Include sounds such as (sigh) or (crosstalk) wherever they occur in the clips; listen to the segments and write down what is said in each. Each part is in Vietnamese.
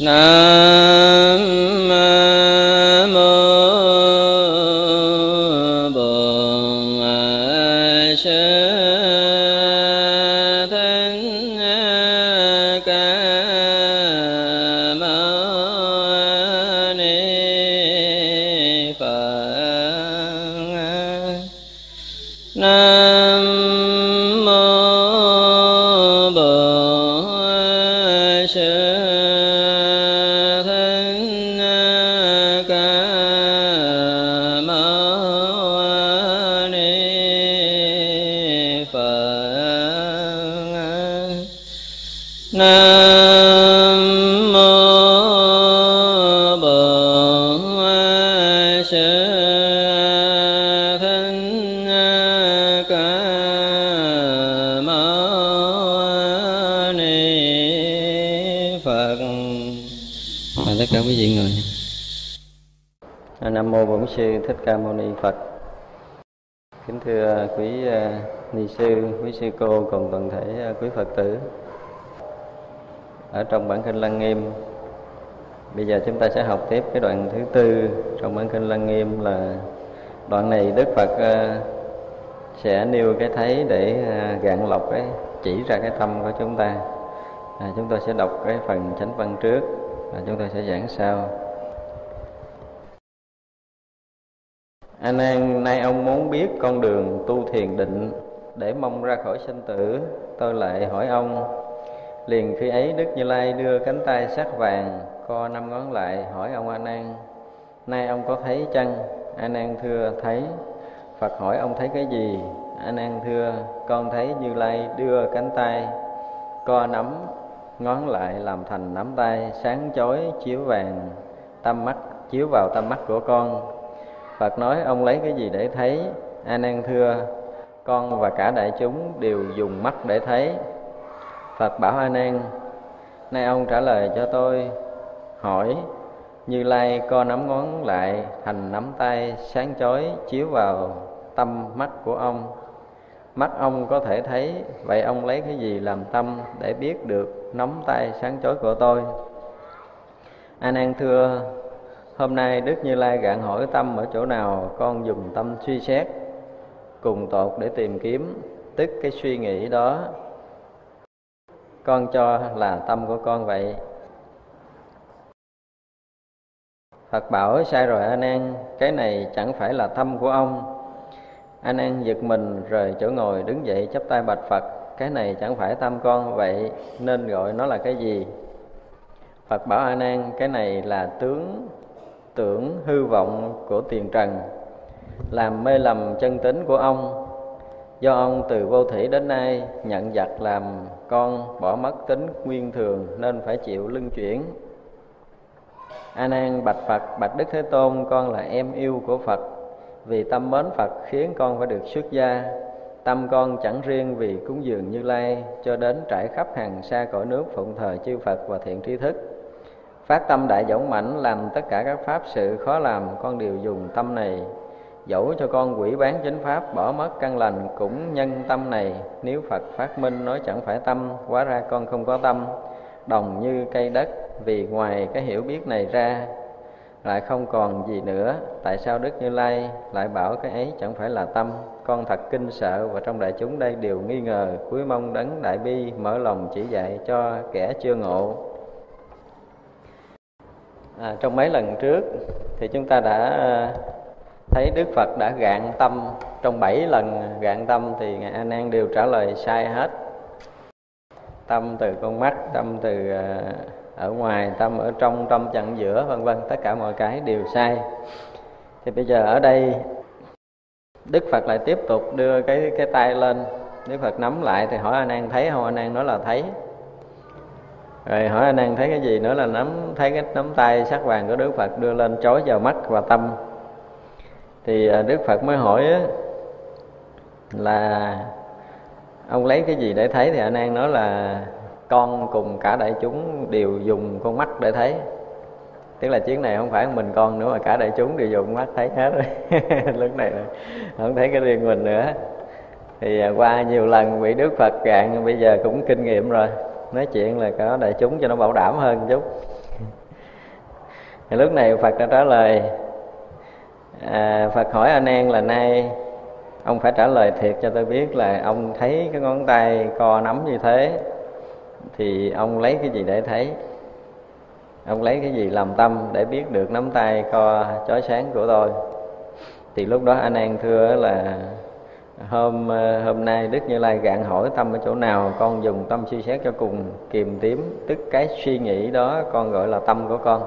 nam Sư Thích Ca Mâu Ni Phật. Kính thưa à, quý à, ni sư, quý sư cô cùng toàn thể à, quý Phật tử. Ở trong bản kinh Lăng Nghiêm Bây giờ chúng ta sẽ học tiếp cái đoạn thứ tư trong bản kinh Lăng Nghiêm là đoạn này Đức Phật sẽ nêu cái thấy để gạn lọc cái chỉ ra cái tâm của chúng ta. À, chúng ta sẽ đọc cái phần chánh văn trước và chúng ta sẽ giảng sau. A Nan, nay ông muốn biết con đường tu thiền định để mong ra khỏi sinh tử, tôi lại hỏi ông. Liền khi ấy Đức Như Lai đưa cánh tay sắc vàng co năm ngón lại hỏi ông A Nan: Nay ông có thấy chăng? A Nan thưa thấy. Phật hỏi ông thấy cái gì? A Nan thưa con thấy Như Lai đưa cánh tay co nắm ngón lại làm thành nắm tay sáng chói chiếu vàng tâm mắt chiếu vào tâm mắt của con Phật nói ông lấy cái gì để thấy? A Nan thưa, con và cả đại chúng đều dùng mắt để thấy. Phật bảo A Nan, nay ông trả lời cho tôi hỏi Như Lai co nắm ngón lại thành nắm tay sáng chói chiếu vào tâm mắt của ông. mắt ông có thể thấy vậy ông lấy cái gì làm tâm để biết được nắm tay sáng chói của tôi a nan thưa hôm nay đức như lai gạn hỏi tâm ở chỗ nào con dùng tâm suy xét cùng tột để tìm kiếm tức cái suy nghĩ đó con cho là tâm của con vậy Phật bảo sai rồi A Nan, cái này chẳng phải là tâm của ông. A Nan giật mình rời chỗ ngồi đứng dậy chắp tay bạch Phật, cái này chẳng phải tâm con vậy nên gọi nó là cái gì? Phật bảo A Nan, cái này là tướng tưởng hư vọng của tiền trần, làm mê lầm chân tính của ông. Do ông từ vô thủy đến nay nhận giặc làm con bỏ mất tính nguyên thường nên phải chịu lưng chuyển. A nan bạch phật bạch đức thế tôn con là em yêu của phật. Vì tâm mến phật khiến con phải được xuất gia. Tâm con chẳng riêng vì cúng dường như lai cho đến trải khắp hàng xa cõi nước phụng thờ chư phật và thiện tri thức phát tâm đại dũng mãnh làm tất cả các pháp sự khó làm, con đều dùng tâm này. Dẫu cho con quỷ bán chính pháp, bỏ mất căn lành, cũng nhân tâm này. Nếu phật phát minh nói chẳng phải tâm quá ra con không có tâm. Đồng như cây đất, vì ngoài cái hiểu biết này ra, lại không còn gì nữa. Tại sao đức như lai lại bảo cái ấy chẳng phải là tâm? Con thật kinh sợ và trong đại chúng đây đều nghi ngờ. Cuối mong đấng đại bi mở lòng chỉ dạy cho kẻ chưa ngộ à, trong mấy lần trước thì chúng ta đã à, thấy đức phật đã gạn tâm. Trong bảy lần gạn tâm thì ngài An An đều trả lời sai hết. Tâm từ con mắt tâm từ à, ở ngoài tâm ở trong tâm chặn giữa vân vân. Tất cả mọi cái đều sai. Thì bây giờ ở đây đức phật lại tiếp tục đưa cái cái tay lên. Đức phật nắm lại thì hỏi a An thấy không? A An nói là thấy rồi hỏi anh ăn thấy cái gì nữa là nắm, thấy cái nắm tay sắc vàng của đức phật đưa lên chói vào mắt và tâm? Thì à, đức phật mới hỏi là ông lấy cái gì để thấy? Thì anh nan nói là, con cùng cả đại chúng đều dùng con mắt để thấy. Tức là chuyến này không phải mình con nữa mà cả đại chúng đều dùng mắt thấy hết rồi. (laughs) Lúc này không thấy cái riêng mình nữa. Thì à, qua nhiều lần bị đức phật cạn bây giờ cũng kinh nghiệm rồi nói chuyện là có đại chúng cho nó bảo đảm hơn chút. Thì lúc này phật đã trả lời à, phật hỏi anh an là nay ông phải trả lời thiệt cho tôi biết là ông thấy cái ngón tay co nắm như thế thì ông lấy cái gì để thấy? Ông lấy cái gì làm tâm để biết được nắm tay co chói sáng của tôi? Thì lúc đó anh an thưa là hôm ờ, hôm nay đức như lai gạn hỏi tâm ở chỗ nào, con dùng tâm suy xét cho cùng kiềm tím, tức cái suy nghĩ đó, con gọi là tâm của con.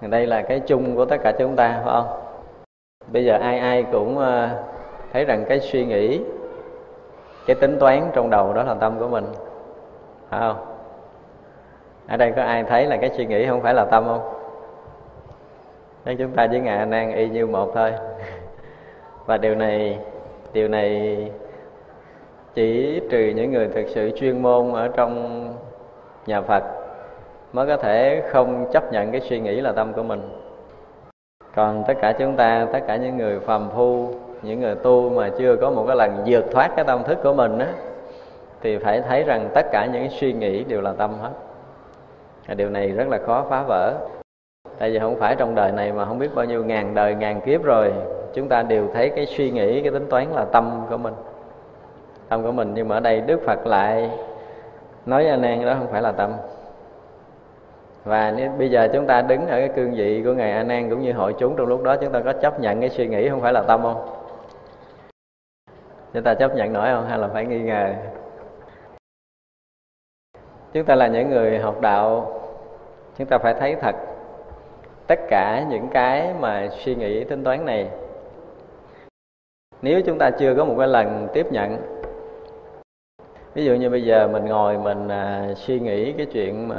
Đây là cái chung của tất cả chúng ta, phải không? Bây giờ ai ai cũng ờ, thấy rằng cái suy nghĩ, cái tính toán trong đầu đó là tâm của mình, phải không? Ở đây có ai thấy là cái suy nghĩ không phải là tâm không? Nên chúng ta với ngài anh an y như một thôi và điều này điều này chỉ trừ những người thực sự chuyên môn ở trong nhà phật mới có thể không chấp nhận cái suy nghĩ là tâm của mình. Còn tất cả chúng ta, tất cả những người phàm phu, những người tu mà chưa có một cái lần vượt thoát cái tâm thức của mình á, thì phải thấy rằng tất cả những suy nghĩ đều là tâm hết. Và điều này rất là khó phá vỡ. Tại vì không phải trong đời này mà không biết bao nhiêu ngàn đời, ngàn kiếp rồi chúng ta đều thấy cái suy nghĩ, cái tính toán là tâm của mình. Tâm của mình, nhưng mà ở đây đức phật lại nói với anh an đó không phải là tâm. Và nếu bây giờ chúng ta đứng ở cái cương vị của ngài a nan cũng như hội chúng trong lúc đó, chúng ta có chấp nhận cái suy nghĩ không phải là tâm không? Chúng ta chấp nhận nổi không? Hay là phải nghi ngờ? Chúng ta là những người học đạo, chúng ta phải thấy thật tất cả những cái mà suy nghĩ, tính toán này nếu chúng ta chưa có một cái lần tiếp nhận ví dụ như bây giờ mình ngồi mình à, suy nghĩ cái chuyện mà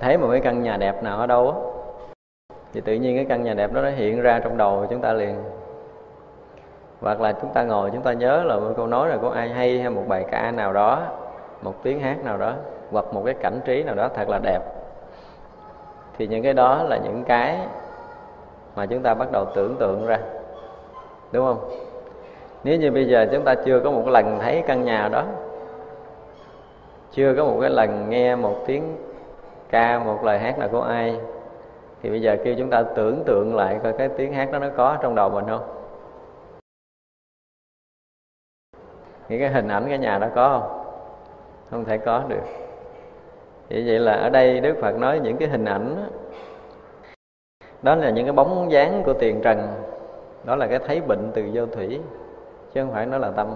thấy một cái căn nhà đẹp nào ở đâu á thì tự nhiên cái căn nhà đẹp đó nó hiện ra trong đầu chúng ta liền. Hoặc là chúng ta ngồi chúng ta nhớ là một câu nói là có ai hay hay một bài ca nào đó một tiếng hát nào đó hoặc một cái cảnh trí nào đó thật là đẹp. Thì những cái đó là những cái mà chúng ta bắt đầu tưởng tượng ra đúng không? Nếu như bây giờ chúng ta chưa có một lần thấy căn nhà đó chưa có một cái lần nghe một tiếng ca một lời hát nào của ai thì bây giờ kêu chúng ta tưởng tượng lại coi cái tiếng hát đó nó có trong đầu mình không? Những cái hình ảnh cái nhà đó có không? Không thể có được. Vì vậy là ở đây đức phật nói những cái hình ảnh đó, đó là những cái bóng dáng của tiền trần đó là cái thấy bệnh từ vô thủy, chứ không phải nó là tâm.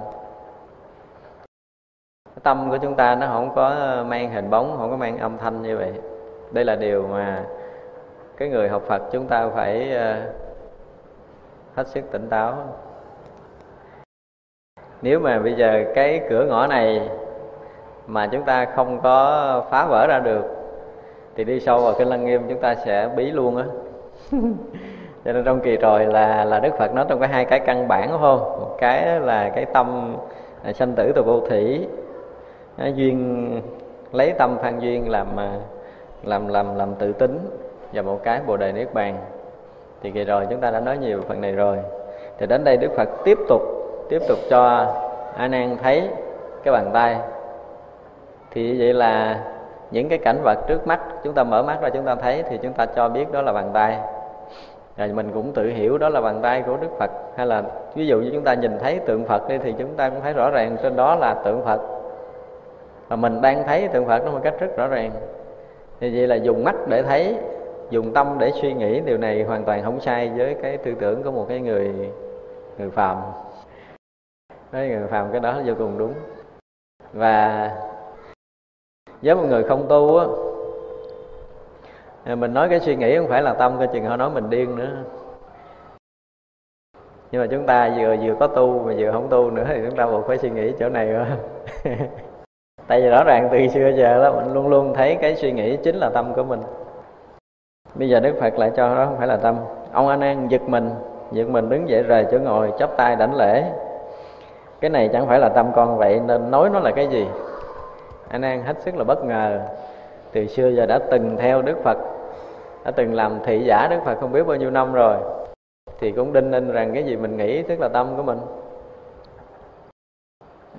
Tâm của chúng ta nó không có mang hình bóng, không có mang âm thanh như vậy. Đây là điều mà cái người học phật chúng ta phải ờ, hết sức tỉnh táo. Nếu mà bây giờ cái cửa ngõ này mà chúng ta không có phá vỡ ra được, thì đi sâu vào cái lăng nghiêm chúng ta sẽ bí luôn á. (laughs) cho nên trong kỳ rồi là là đức phật nói trong cái hai cái căn bản đúng không? Một cái là cái tâm là sanh tử từ vô thủy. Nó duyên, lấy tâm phan duyên làm à, làm làm làm tự tính và một cái bồ đề niết bàn. Thì kỳ rồi chúng ta đã nói nhiều phần này rồi. Thì đến đây đức phật tiếp tục tiếp tục cho a nan thấy cái bàn tay. Thì vậy là những cái cảnh vật trước mắt, chúng ta mở mắt ra chúng ta thấy, thì chúng ta cho biết đó là bàn tay rồi mình cũng tự hiểu đó là bàn tay của đức phật. Hay là ví dụ như chúng ta nhìn thấy tượng phật đi thì chúng ta cũng thấy rõ ràng trên đó là tượng phật. Và mình đang thấy tượng phật nó một cách rất rõ ràng. Thì vậy là dùng mắt để thấy, dùng tâm để suy nghĩ, điều này hoàn toàn không sai với cái tư tưởng của một cái người người phàm. Với người phàm cái đó vô cùng đúng. Và với một người không tu á Ờ, mình nói cái suy nghĩ không phải là tâm coi chừng họ nói mình điên nữa. Nhưng mà chúng ta vừa vừa có tu mà vừa không tu nữa thì chúng ta buộc phải suy nghĩ chỗ này rồi (laughs) tại vì rõ ràng từ xưa giờ đó, mình luôn luôn thấy cái suy nghĩ chính là tâm của mình. Bây giờ đức phật lại cho đó không phải là tâm. Ông a nan giật mình giật mình đứng dậy rời chỗ ngồi, chắp tay đảnh lễ. Cái này chẳng phải là tâm con vậy, nên nói nó là cái gì? A nan hết sức là bất ngờ. Từ xưa giờ đã từng theo đức phật đã từng làm thị giả đức phật không biết bao nhiêu năm rồi. Thì cũng đinh ninh rằng cái gì mình nghĩ, tức là tâm của mình.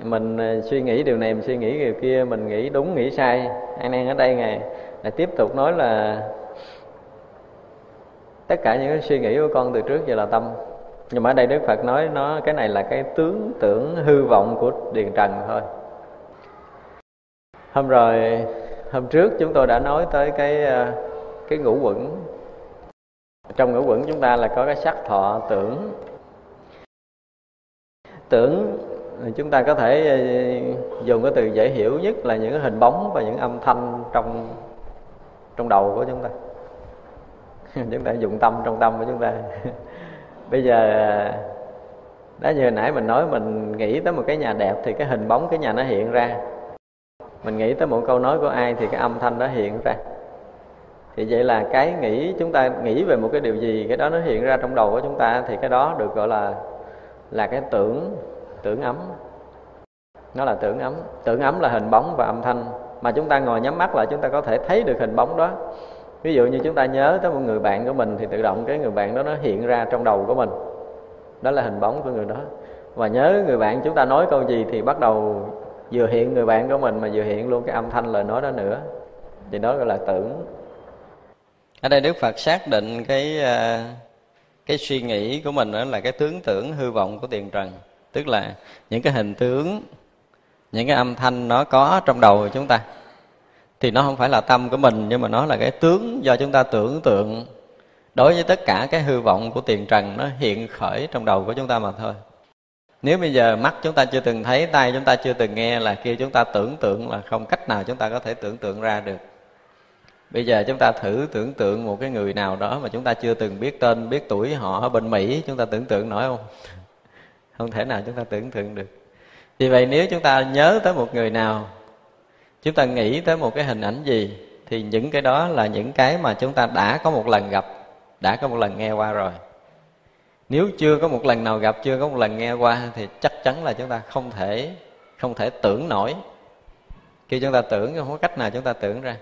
Mình ờ, suy nghĩ điều này, mình suy nghĩ điều kia, mình nghĩ đúng, nghĩ sai. An nan ở đây ngài lại tiếp tục nói là tất cả những cái suy nghĩ của con từ trước giờ là tâm. Nhưng mà ở đây đức phật nói, nó, cái này là cái tướng tưởng hư vọng của điền trần thôi. Hôm rồi, hôm trước chúng tôi đã nói tới cái ờ, cái ngũ quẩn. Trong ngũ quẩn chúng ta là có cái sắc thọ tưởng. Tưởng, chúng ta có thể ờ, dùng cái từ dễ hiểu nhất là những hình bóng và những âm thanh trong trong đầu của chúng ta. (laughs) Chúng ta dùng tâm trong tâm của chúng ta. (laughs) Bây giờ, đó như hồi nãy mình nói, mình nghĩ tới một cái nhà đẹp thì cái hình bóng, cái nhà nó hiện ra. Mình nghĩ tới một câu nói của ai thì cái âm thanh đó hiện ra thì vậy là cái nghĩ chúng ta nghĩ về một cái điều gì, cái đó nó hiện ra trong đầu của chúng ta, thì cái đó được gọi là là cái tưởng tưởng ấm. Nó là tưởng ấm. Tưởng ấm là hình bóng và âm thanh. Mà chúng ta ngồi nhắm mắt lại, chúng ta có thể thấy được hình bóng đó. Ví dụ như chúng ta nhớ tới một người bạn của mình, thì tự động cái người bạn đó nó hiện ra trong đầu của mình. Đó là hình bóng của người đó. Và nhớ người bạn chúng ta nói câu gì thì bắt đầu vừa hiện người bạn của mình mà vừa hiện luôn cái âm thanh lời nói đó nữa. Thì đó gọi là tưởng ở đây đức phật xác định cái ờ, cái suy nghĩ của mình đó là cái tướng tưởng hư vọng của tiền trần. Tức là những cái hình tướng, những cái âm thanh nó có trong đầu của chúng ta. Thì nó không phải là tâm của mình, nhưng mà nó là cái tướng do chúng ta tưởng tượng đối với tất cả cái hư vọng của tiền trần nó hiện khởi trong đầu của chúng ta mà thôi. Nếu bây giờ mắt chúng ta chưa từng thấy tay chúng ta chưa từng nghe là kia chúng ta tưởng tượng là không cách nào chúng ta có thể tưởng tượng ra được bây giờ chúng ta thử tưởng tượng một cái người nào đó mà chúng ta chưa từng biết tên biết tuổi họ ở bên mỹ chúng ta tưởng tượng nổi không không thể nào chúng ta tưởng tượng được vì vậy nếu chúng ta nhớ tới một người nào chúng ta nghĩ tới một cái hình ảnh gì thì những cái đó là những cái mà chúng ta đã có một lần gặp đã có một lần nghe qua rồi nếu chưa có một lần nào gặp chưa có một lần nghe qua thì chắc chắn là chúng ta không thể không thể tưởng nổi khi chúng ta tưởng không có cách nào chúng ta tưởng ra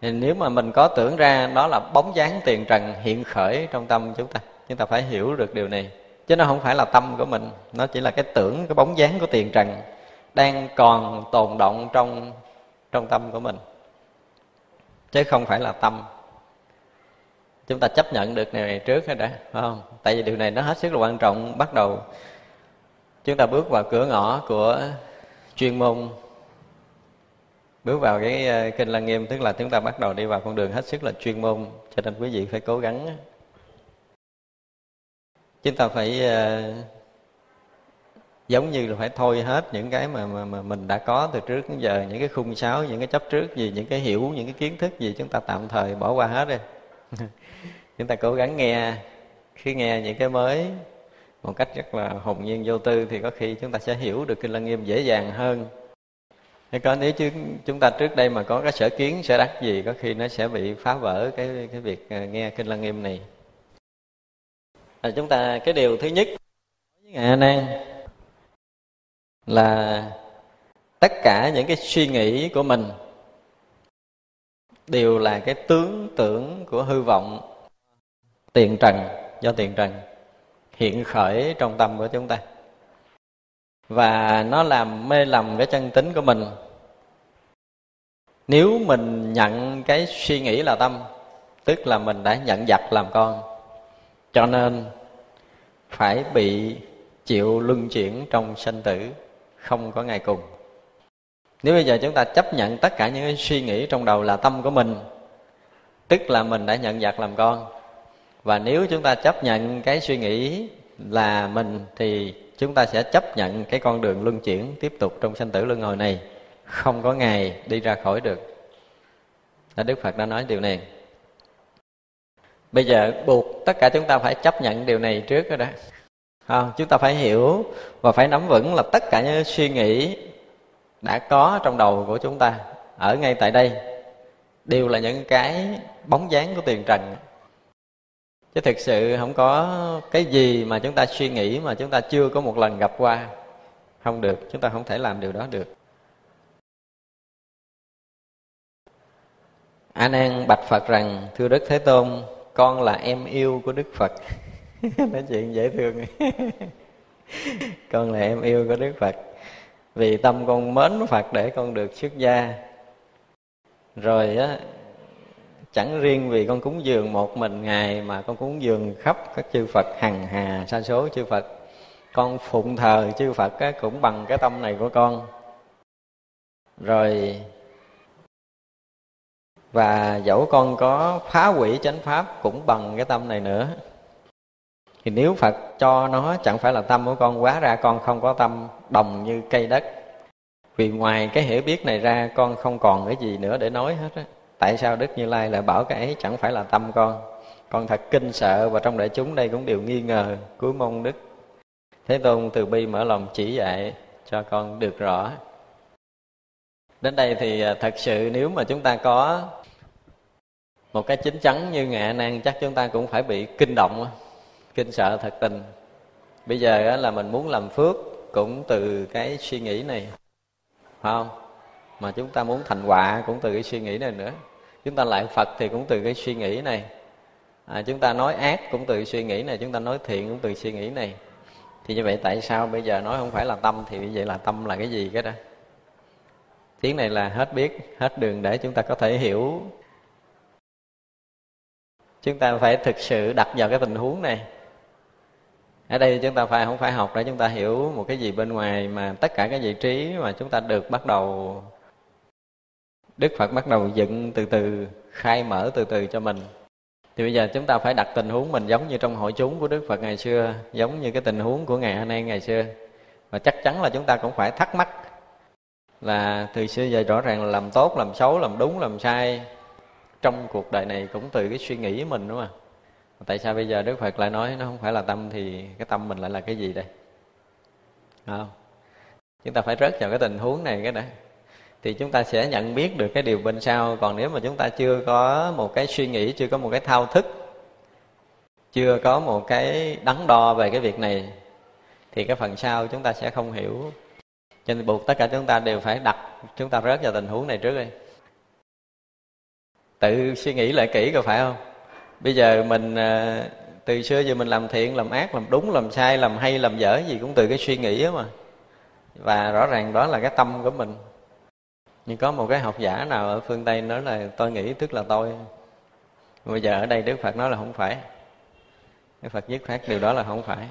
thì nếu mà mình có tưởng ra đó là bóng dáng tiền trần hiện khởi trong tâm chúng ta chúng ta phải hiểu được điều này. Chứ nó không phải là tâm của mình, nó chỉ là cái tưởng, cái bóng dáng của tiền trần đang còn tồn động trong trong tâm của mình. Chứ không phải là tâm. Chúng ta chấp nhận được điều này trước hay đã, phải không? Tại vì điều này nó hết sức là quan trọng. Bắt đầu, chúng ta bước vào cửa ngõ của chuyên môn bước vào cái ờ, kinh lăng nghiêm tức là chúng ta bắt đầu đi vào con đường hết sức là chuyên môn cho nên quý vị phải cố gắng chúng ta phải uh, giống như là phải thôi hết những cái mà mà, mà mình đã có từ trước đến giờ những cái khung sáo những cái chấp trước gì những cái hiểu những cái kiến thức gì chúng ta tạm thời bỏ qua hết đi. (laughs) Chúng ta cố gắng nghe khi nghe những cái mới một cách rất là hồn nhiên vô tư thì có khi chúng ta sẽ hiểu được kinh lăng nghiêm dễ dàng hơn hay có, nếu chứ chúng ta trước đây mà có cái sở kiến, sở đắc gì, có khi nó sẽ bị phá vỡ cái cái việc à, nghe kinh lăng nghiêm này. Là chúng ta, cái điều thứ nhất với ngài a nan là tất cả những cái suy nghĩ của mình đều là cái tướng tưởng của hư vọng, tiền trần, do tiền trần hiện khởi trong tâm của chúng ta và nó làm mê lầm cái chân tính của mình. Nếu mình nhận cái suy nghĩ là tâm, tức là mình đã nhận giặc làm con, cho nên phải bị chịu luân chuyển trong sanh tử, không có ngày cùng. Nếu bây giờ chúng ta chấp nhận tất cả những cái suy nghĩ trong đầu là tâm của mình, tức là mình đã nhận giặc làm con, và nếu chúng ta chấp nhận cái suy nghĩ là mình, thì chúng ta sẽ chấp nhận cái con đường luân chuyển tiếp tục trong sanh tử luân hồi này. Không có ngày đi ra khỏi được. Là đức phật đã nói điều này. Bây giờ buộc tất cả chúng ta phải chấp nhận điều này trước rồi đó. À, chúng ta phải hiểu và phải nắm vững là tất cả những suy nghĩ đã có trong đầu của chúng ta ở ngay tại đây đều là những cái bóng dáng của tiền trần chứ thực sự không có cái gì mà chúng ta suy nghĩ mà chúng ta chưa có một lần gặp qua. Không được, chúng ta không thể làm điều đó được. A nan bạch phật rằng, thưa đức thế tôn, con là em yêu của đức phật. (laughs) Nói chuyện dễ thương. (laughs) Con là em yêu của đức phật. Vì tâm con mến phật để con được xuất gia. Rồi á chẳng riêng vì con cúng dường một mình ngài mà con cúng dường khắp các chư phật hằng hà sa số chư phật. Con phụng thờ chư phật á, cũng bằng cái tâm này của con. Rồi và dẫu con có phá hủy chánh pháp cũng bằng cái tâm này nữa. Thì nếu phật cho nó chẳng phải là tâm của con quá ra con không có tâm đồng như cây đất. Vì ngoài cái hiểu biết này ra con không còn cái gì nữa để nói hết á tại sao đức như lai lại bảo cái ấy chẳng phải là tâm con? Con thật kinh sợ và trong đại chúng đây cũng đều nghi ngờ cuối mong đức. Thế tôn từ bi mở lòng chỉ dạy cho con được rõ. Đến đây thì à, thật sự nếu mà chúng ta có một cái chính chắn như ngạ nan chắc chúng ta cũng phải bị kinh động, kinh sợ thật tình. Bây giờ là mình muốn làm phước cũng từ cái suy nghĩ này, phải không? Mà chúng ta muốn thành quả cũng từ cái suy nghĩ này nữa. Chúng ta lại phật thì cũng từ cái suy nghĩ này. À, chúng ta nói ác cũng từ suy nghĩ này chúng ta nói thiện cũng từ suy nghĩ này. Thì như vậy tại sao bây giờ nói không phải là tâm thì như vậy là tâm là cái gì cái đó? Tiếng này là hết biết hết đường để chúng ta có thể hiểu. Chúng ta phải thực sự đặt vào cái tình huống này. Ở đây chúng ta phải không phải học để chúng ta hiểu một cái gì bên ngoài mà tất cả cái vị trí mà chúng ta được bắt đầu đức phật bắt đầu dựng từ từ, khai mở từ từ cho mình. Thì bây giờ chúng ta phải đặt tình huống mình giống như trong hội chúng của đức phật ngày xưa, giống như cái tình huống của ngày hôm nay, ngày xưa. Và chắc chắn là chúng ta cũng phải thắc mắc là từ xưa giờ rõ ràng là làm tốt, làm xấu, làm đúng, làm sai. Trong cuộc đời này cũng từ cái suy nghĩ của mình, đúng không tại sao bây giờ đức phật lại nói nó không phải là tâm thì cái tâm mình lại là cái gì đây? Không? Chúng ta phải rớt vào cái tình huống này cái đã thì chúng ta sẽ nhận biết được cái điều bên sau. Còn nếu mà chúng ta chưa có một cái suy nghĩ, chưa có một cái thao thức, chưa có một cái đắn đo về cái việc này, thì cái phần sau chúng ta sẽ không hiểu. Cho nên buộc tất cả chúng ta đều phải đặt, chúng ta rớt vào tình huống này trước đi. Tự suy nghĩ lại kỹ có phải không? Bây giờ mình ờ, từ xưa giờ mình làm thiện, làm ác, làm đúng, làm sai, làm hay, làm dở gì cũng từ cái suy nghĩ đó mà. Và rõ ràng đó là cái tâm của mình nhưng có một cái học giả nào ở phương tây nói là tôi nghĩ tức là tôi. Bây giờ ở đây đức phật nói là không phải. Đức phật dứt khoát điều đó là không phải.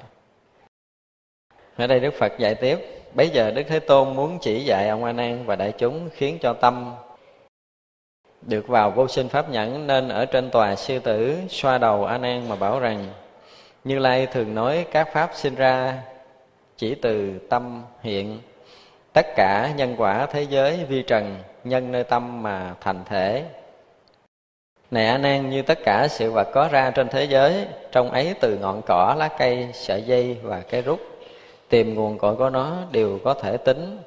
Ở đây đức phật dạy tiếp, bây giờ đức thế tôn muốn chỉ dạy ông a nan và đại chúng khiến cho tâm được vào vô sinh pháp nhẫn, nên ở trên tòa sư tử xoa đầu a nan mà bảo rằng, như lai thường nói, các pháp sinh ra chỉ từ tâm hiện tất cả nhân quả thế giới vi trần, nhân nơi tâm mà thành thể. Này a nan như tất cả sự vật có ra trên thế giới, trong ấy từ ngọn cỏ, lá cây, sợi dây và cây rút, tìm nguồn cội của nó đều có thể tính.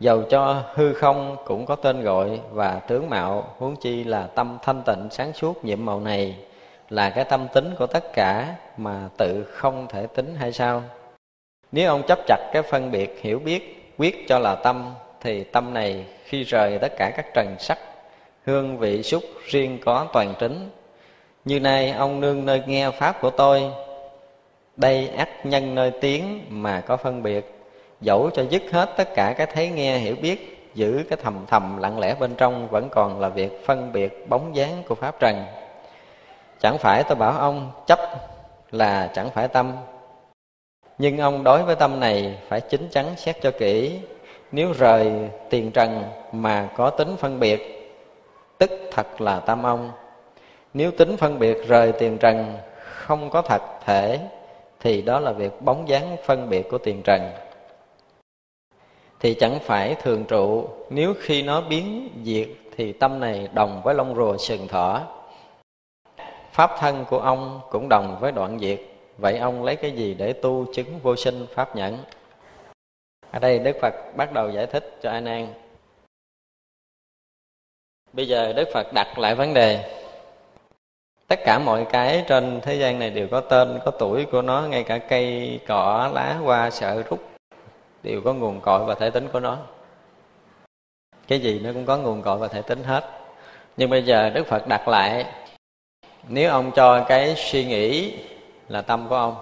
Dầu cho hư không cũng có tên gọi và tướng mạo, huống chi là tâm thanh tịnh sáng suốt nhiệm màu này là cái tâm tính của tất cả mà tự không thể tính hay sao? Nếu ông chấp chặt cái phân biệt hiểu biết, quyết cho là tâm, thì tâm này khi rời tất cả các trần sắc, hương vị xúc riêng có toàn trính như nay ông nương nơi nghe pháp của tôi, đây ác nhân nơi tiếng mà có phân biệt, dẫu cho dứt hết tất cả cái thấy nghe hiểu biết, giữ cái thầm thầm lặng lẽ bên trong vẫn còn là việc phân biệt bóng dáng của pháp trần. Chẳng phải tôi bảo ông chấp là chẳng phải tâm nhưng ông đối với tâm này phải chính chắn xét cho kỹ. Nếu rời tiền trần mà có tính phân biệt, tức thật là tâm ông. Nếu tính phân biệt rời tiền trần không có thật thể, thì đó là việc bóng dáng phân biệt của tiền trần. Thì chẳng phải thường trụ, nếu khi nó biến diệt thì tâm này đồng với lông rùa sừng thỏ. Pháp thân của ông cũng đồng với đoạn diệt vậy ông lấy cái gì để tu chứng vô sinh pháp nhẫn? Ở đây đức phật bắt đầu giải thích cho a nan bây giờ đức phật đặt lại vấn đề. Tất cả mọi cái trên thế gian này đều có tên, có tuổi của nó, ngay cả cây, cỏ, lá, hoa, sợi, rút, đều có nguồn cội và thể tính của nó. Cái gì nó cũng có nguồn cội và thể tính hết. Nhưng bây giờ đức phật đặt lại, nếu ông cho cái suy nghĩ là tâm của ông.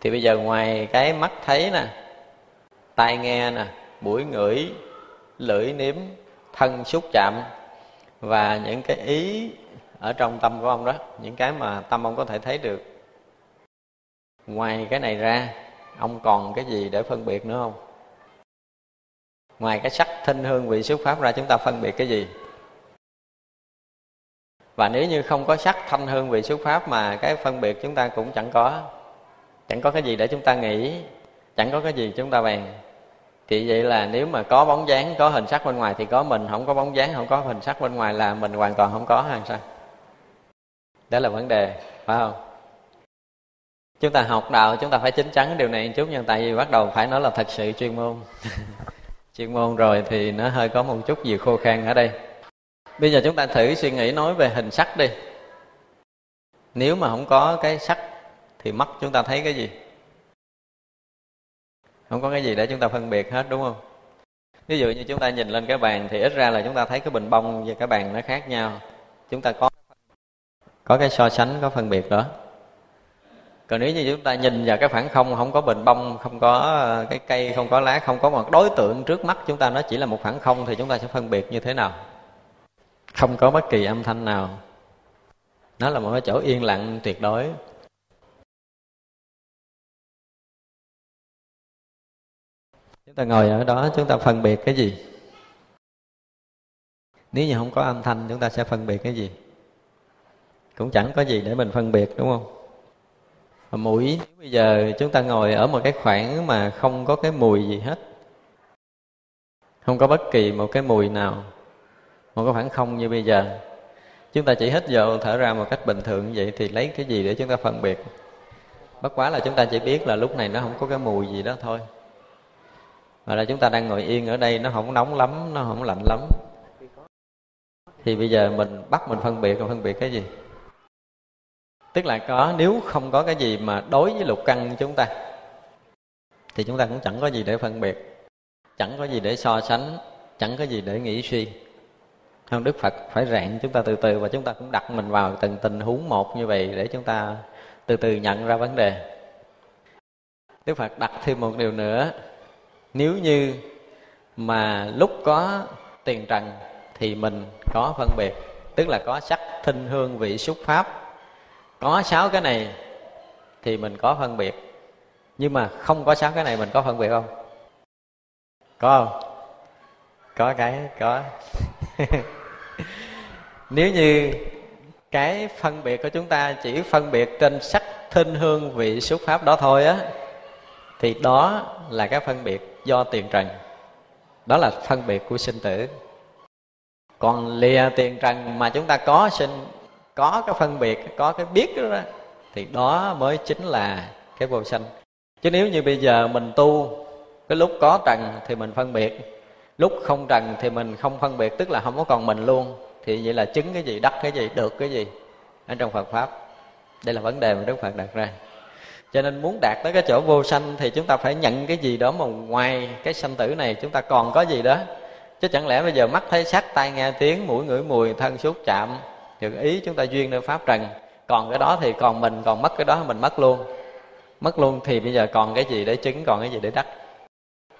Thì bây giờ ngoài cái mắt thấy nè, tai nghe nè, mũi ngửi, lưỡi nếm, thân xúc chạm và những cái ý ở trong tâm của ông đó, những cái mà tâm ông có thể thấy được. Ngoài cái này ra, ông còn cái gì để phân biệt nữa không? Ngoài cái sắc thinh hương vị xúc pháp ra, chúng ta phân biệt cái gì? Và nếu như không có sắc thanh hương vị xuất pháp mà cái phân biệt chúng ta cũng chẳng có chẳng có cái gì để chúng ta nghĩ, chẳng có cái gì chúng ta bàn, thì vậy là nếu mà có bóng dáng, có hình sắc bên ngoài thì có mình, không có bóng dáng, không có hình sắc bên ngoài là mình hoàn toàn không có hay sao? Đó là vấn đề, phải không? Chúng ta học đạo, chúng ta phải chín chắn điều này một chút nhưng tại vì bắt đầu phải nói là thật sự chuyên môn. (laughs) Chuyên môn rồi thì nó hơi có một chút gì khô khan ở đây bây giờ chúng ta thử suy nghĩ nói về hình sắc đi. Nếu mà không có cái sắc thì mắt chúng ta thấy cái gì? Không có cái gì để chúng ta phân biệt hết, đúng không? Ví dụ như chúng ta nhìn lên cái bàn thì ít ra là chúng ta thấy cái bình bông và cái bàn nó khác nhau. Chúng ta có có cái so sánh, có phân biệt đó. Còn nếu như chúng ta nhìn vào cái khoảng không không có bình bông, không có ờ, cái cây, không có lá, không có một đối tượng trước mắt chúng ta, nó chỉ là một khoảng không thì chúng ta sẽ phân biệt như thế nào? Không có bất kỳ âm thanh nào. Nó là một cái chỗ yên lặng, tuyệt đối. Chúng ta ngồi ở đó, chúng ta phân biệt cái gì? Nếu như không có âm thanh, chúng ta sẽ phân biệt cái gì? Cũng chẳng có gì để mình phân biệt, đúng không? Mà mũi bây giờ chúng ta ngồi ở một cái khoảng mà không có cái mùi gì hết, không có bất kỳ một cái mùi nào một cái khoảng không như bây giờ. Chúng ta chỉ hít vô, thở ra một cách bình thường như vậy thì lấy cái gì để chúng ta phân biệt? Bất quá là chúng ta chỉ biết là lúc này nó không có cái mùi gì đó thôi. Và là chúng ta đang ngồi yên ở đây, nó không nóng lắm, nó không lạnh lắm. Thì bây giờ mình bắt mình phân biệt mình phân biệt cái gì? Tức là có, nếu không có cái gì mà đối với lục căn chúng ta, thì chúng ta cũng chẳng có gì để phân biệt. Chẳng có gì để so sánh, chẳng có gì để nghĩ suy không, đức phật phải rèn chúng ta từ từ và chúng ta cũng đặt mình vào từng tình huống một như vậy để chúng ta từ từ nhận ra vấn đề. Đức phật đặt thêm một điều nữa. Nếu như mà lúc có tiền trần thì mình có phân biệt, tức là có sắc, thinh, hương, vị, xúc, pháp. Có sáu cái này thì mình có phân biệt. Nhưng mà không có sáu cái này mình có phân biệt không? Có không? Có cái, có. (laughs) nếu như cái phân biệt của chúng ta chỉ phân biệt trên sắc thinh hương vị xúc pháp đó thôi á thì đó là cái phân biệt do tiền trần. Đó là phân biệt của sinh tử. Còn lìa tiền trần mà chúng ta có sinh có cái phân biệt có cái biết đó, đó thì đó mới chính là cái vô sanh. Chứ nếu như bây giờ mình tu cái lúc có trần thì mình phân biệt lúc không trần thì mình không phân biệt, tức là không có còn mình luôn. Thì vậy là chứng cái gì, đắc cái gì, được cái gì ở trong phật pháp. Đây là vấn đề mà đức phật đặt ra. Cho nên muốn đạt tới cái chỗ vô sanh thì chúng ta phải nhận cái gì đó mà ngoài cái sanh tử này chúng ta còn có gì đó. Chứ chẳng lẽ bây giờ mắt thấy sắc tai nghe tiếng, mũi ngửi mùi, thân xúc chạm, được ý chúng ta duyên nơi pháp trần. Còn cái đó thì còn mình, còn mất cái đó, mình mất luôn. Mất luôn thì bây giờ còn cái gì để chứng, còn cái gì để đắc?